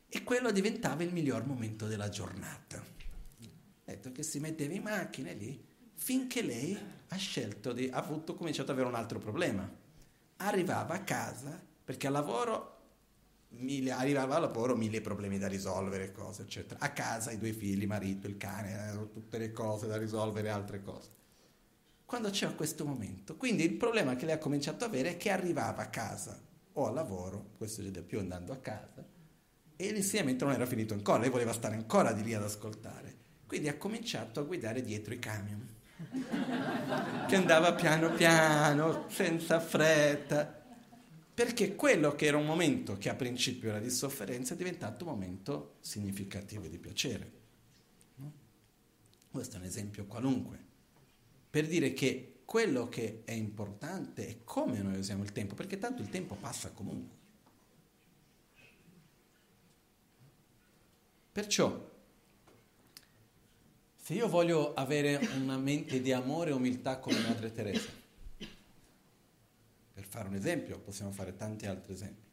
E quello diventava il miglior momento della giornata. Detto che si metteva in macchina lì, finché lei ha scelto di, ha avuto, cominciato ad avere un altro problema. Arrivava a casa perché al lavoro mille, arrivava al lavoro, mille problemi da risolvere, cose, eccetera. A casa i due figli, il marito, il cane, eh, tutte le cose da risolvere, altre cose. Quando c'era questo momento. Quindi il problema che lei ha cominciato ad avere è che arrivava a casa o al lavoro, questo succede più andando a casa, e l'insegnamento non era finito ancora, lei voleva stare ancora di lì ad ascoltare. Quindi ha cominciato a guidare dietro i camion, che andava piano piano, senza fretta, perché quello che era un momento che a principio era di sofferenza è diventato un momento significativo di piacere. Questo è un esempio qualunque, per dire che quello che è importante è come noi usiamo il tempo, perché tanto il tempo passa comunque. Perciò, se io voglio avere una mente di amore e umiltà come Madre Teresa, per fare un esempio, possiamo fare tanti altri esempi.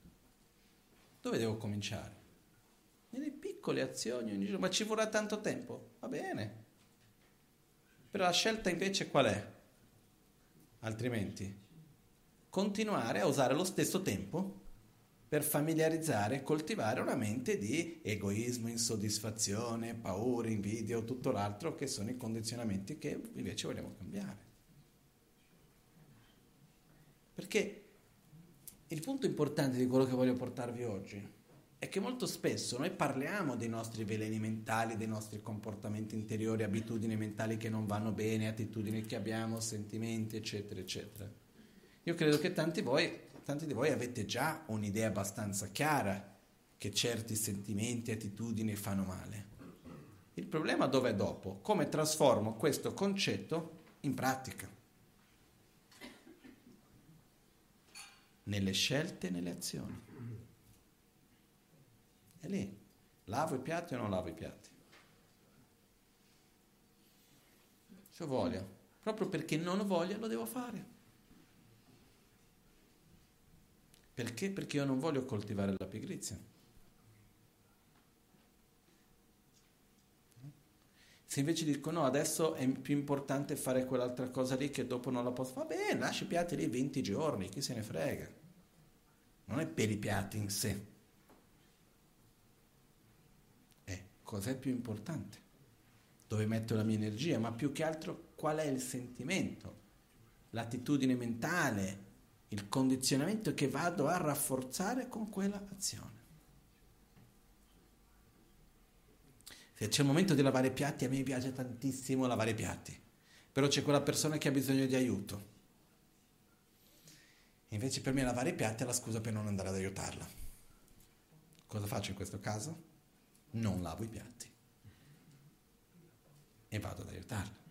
Dove devo cominciare? Nelle piccole azioni ogni giorno, ma ci vorrà tanto tempo? Va bene. Però la scelta invece qual è? Altrimenti, continuare a usare lo stesso tempo per familiarizzare e coltivare una mente di egoismo, insoddisfazione, paura, invidia o tutto l'altro che sono i condizionamenti che invece vogliamo cambiare. Perché il punto importante di quello che voglio portarvi oggi è che molto spesso noi parliamo dei nostri veleni mentali, dei nostri comportamenti interiori, abitudini mentali che non vanno bene, attitudini che abbiamo, sentimenti, eccetera, eccetera. Io credo che tanti, voi, tanti di voi avete già un'idea abbastanza chiara che certi sentimenti attitudini fanno male. Il problema dove è dopo? Come trasformo questo concetto in pratica? Nelle scelte e nelle azioni. È lì. Lavo i piatti o non lavo i piatti? Se ho voglia. Proprio perché non ho voglia lo devo fare. Perché? Perché io non voglio coltivare la pigrizia. Se invece dico no, adesso è più importante fare quell'altra cosa lì che dopo non la posso fare, va bene, lasci i piatti lì 20 giorni, chi se ne frega. Non è per i piatti in sé. È cos'è più importante? Dove metto la mia energia, ma più che altro qual è il sentimento, l'attitudine mentale, il condizionamento che vado a rafforzare con quella azione. Se c'è il momento di lavare piatti, a me piace tantissimo lavare piatti, però c'è quella persona che ha bisogno di aiuto. Invece per me lavare piatti è la scusa per non andare ad aiutarla. Cosa faccio in questo caso? Non lavo i piatti e vado ad aiutarla.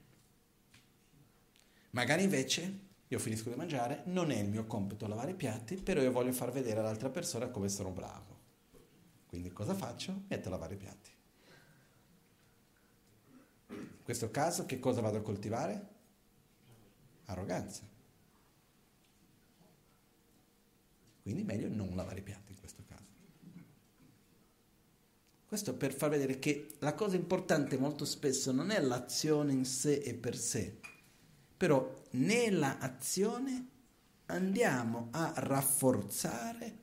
Magari invece io finisco di mangiare, non è il mio compito lavare i piatti, però io voglio far vedere all'altra persona come sono bravo. Quindi cosa faccio? Metto a lavare i piatti. In questo caso che cosa vado a coltivare? Arroganza. Quindi meglio non lavare i piatti in questo caso. Questo per far vedere che la cosa importante molto spesso non è l'azione in sé e per sé, però nella azione andiamo a rafforzare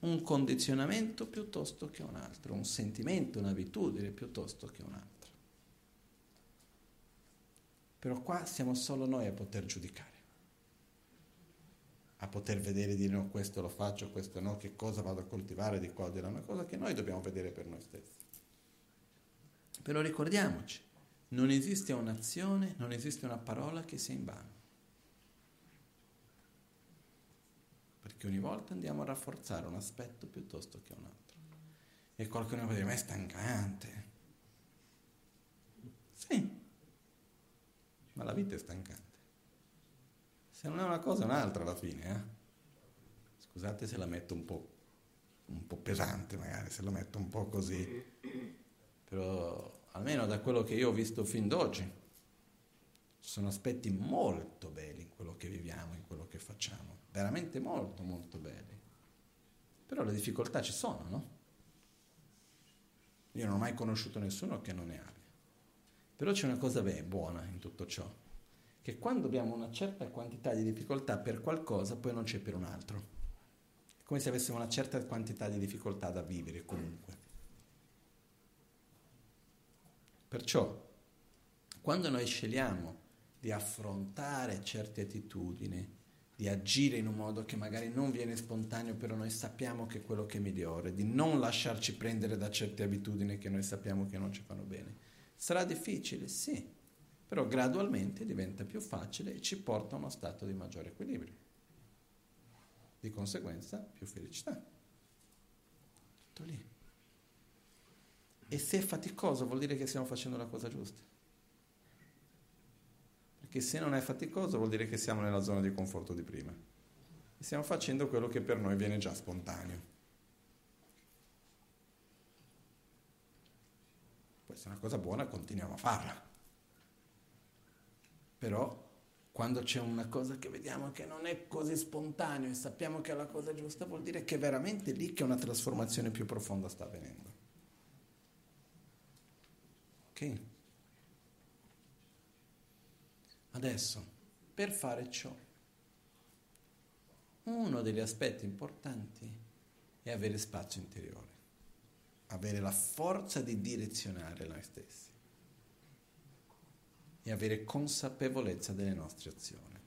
un condizionamento piuttosto che un altro, un sentimento, un'abitudine piuttosto che un altro. Però qua siamo solo noi a poter giudicare, a poter vedere di no, questo lo faccio, questo no, che cosa vado a coltivare di qua o di là, una cosa che noi dobbiamo vedere per noi stessi. Però ricordiamoci, non esiste un'azione, non esiste una parola che sia in vano. Perché ogni volta andiamo a rafforzare un aspetto piuttosto che un altro. E qualcuno può dire, ma è stancante. Sì, ma la vita è stancante. Se non è una cosa è un'altra alla fine. Eh? Scusate se la metto un po', un po' pesante magari, se la metto un po' così. Però almeno da quello che io ho visto fin d'oggi, ci sono aspetti molto belli in quello che viviamo, in quello che facciamo, veramente molto molto belli. Però le difficoltà ci sono, no? Io non ho mai conosciuto nessuno che non ne abbia. Però c'è una cosa beh, buona in tutto ciò, che quando abbiamo una certa quantità di difficoltà per qualcosa, poi non c'è per un altro. È come se avessimo una certa quantità di difficoltà da vivere comunque. Perciò, quando noi scegliamo di affrontare certe attitudini, di agire in un modo che magari non viene spontaneo, però noi sappiamo che è quello che è migliore, di non lasciarci prendere da certe abitudini che noi sappiamo che non ci fanno bene. Sarà difficile, sì, però gradualmente diventa più facile e ci porta a uno stato di maggiore equilibrio. Di conseguenza, più felicità. Tutto lì. E se è faticoso vuol dire che stiamo facendo la cosa giusta. Perché se non è faticoso vuol dire che siamo nella zona di conforto di prima. E stiamo facendo quello che per noi viene già spontaneo. Se è una cosa buona continuiamo a farla. Però quando c'è una cosa che vediamo che non è così spontaneo e sappiamo che è la cosa giusta, vuol dire che è veramente lì che una trasformazione più profonda sta avvenendo. Ok? Adesso, per fare ciò, uno degli aspetti importanti è avere spazio interiore, avere la forza di direzionare noi stessi e avere consapevolezza delle nostre azioni.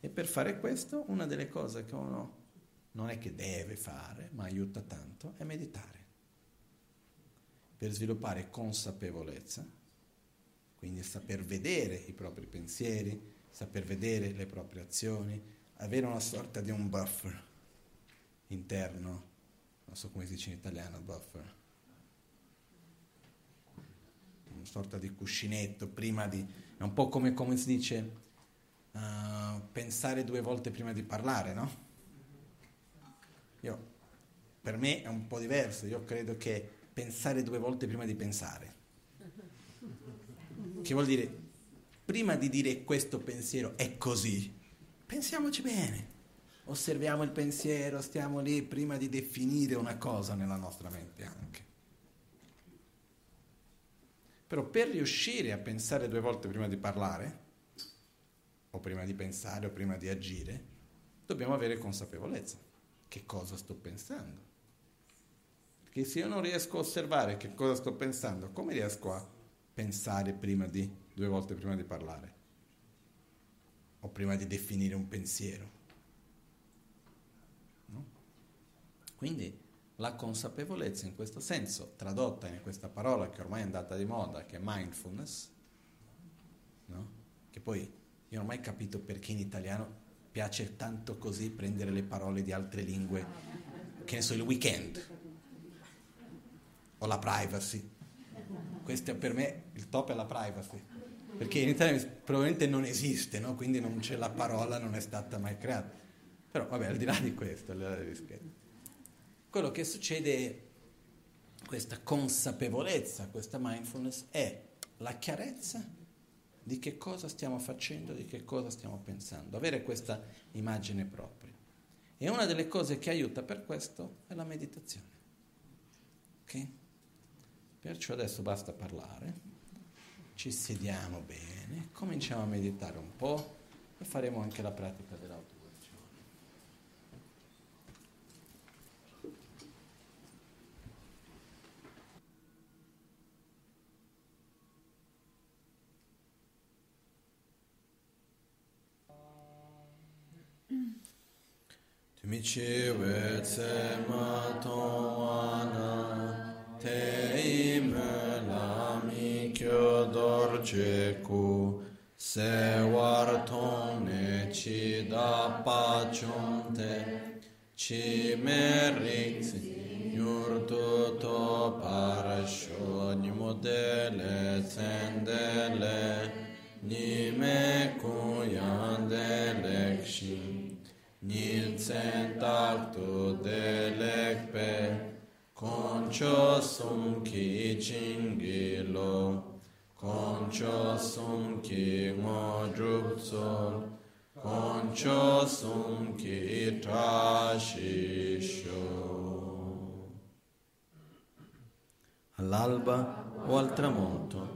E per fare questo, una delle cose che uno non è che deve fare, ma aiuta tanto, è meditare per sviluppare consapevolezza, quindi saper vedere i propri pensieri, saper vedere le proprie azioni, avere una sorta di un buffer interno, non so come si dice in italiano buffer, una sorta di cuscinetto prima di... è un po' come, come si dice uh, pensare due volte prima di parlare, no? Io, per me è un po' diverso, io credo che pensare due volte prima di pensare. Che vuol dire, prima di dire questo pensiero è così, pensiamoci bene. Osserviamo il pensiero, stiamo lì prima di definire una cosa nella nostra mente anche. Però per riuscire a pensare due volte prima di parlare, o prima di pensare o prima di agire, dobbiamo avere consapevolezza. Che cosa sto pensando? Perché se io non riesco a osservare che cosa sto pensando, come riesco a pensare prima di, due volte prima di parlare? O prima di definire un pensiero? No? Quindi la consapevolezza in questo senso, tradotta in questa parola che ormai è andata di moda, che è mindfulness, no? che poi io non ho mai capito perché in italiano piace tanto così prendere le parole di altre lingue, che ne so, il weekend o la privacy. Questo per me il top è la privacy, perché in Italia probabilmente non esiste, no? quindi non c'è la parola, non è stata mai creata. Però vabbè, al di là di questo, al di là degli scherzi quello che succede, questa consapevolezza, questa mindfulness, è la chiarezza di che cosa stiamo facendo, di che cosa stiamo pensando, avere questa immagine propria. E una delle cose che aiuta per questo è la meditazione. Ok? Perciò adesso basta parlare, ci sediamo bene, cominciamo a meditare un po' e faremo anche la pratica dell'auto. mi ci we tse ma tong wa na te i me la mi kyo dor che ku se war tong ne ci da pa chon te ci me rik nyur tu to par sho ni modele tsendele ni me ku yandele kshin Nilsen taktu delekpe, koncho sum ki chingilo, koncho sum ki ngodrup sol, koncho sum ki trashisho. All'alba o al tramonto,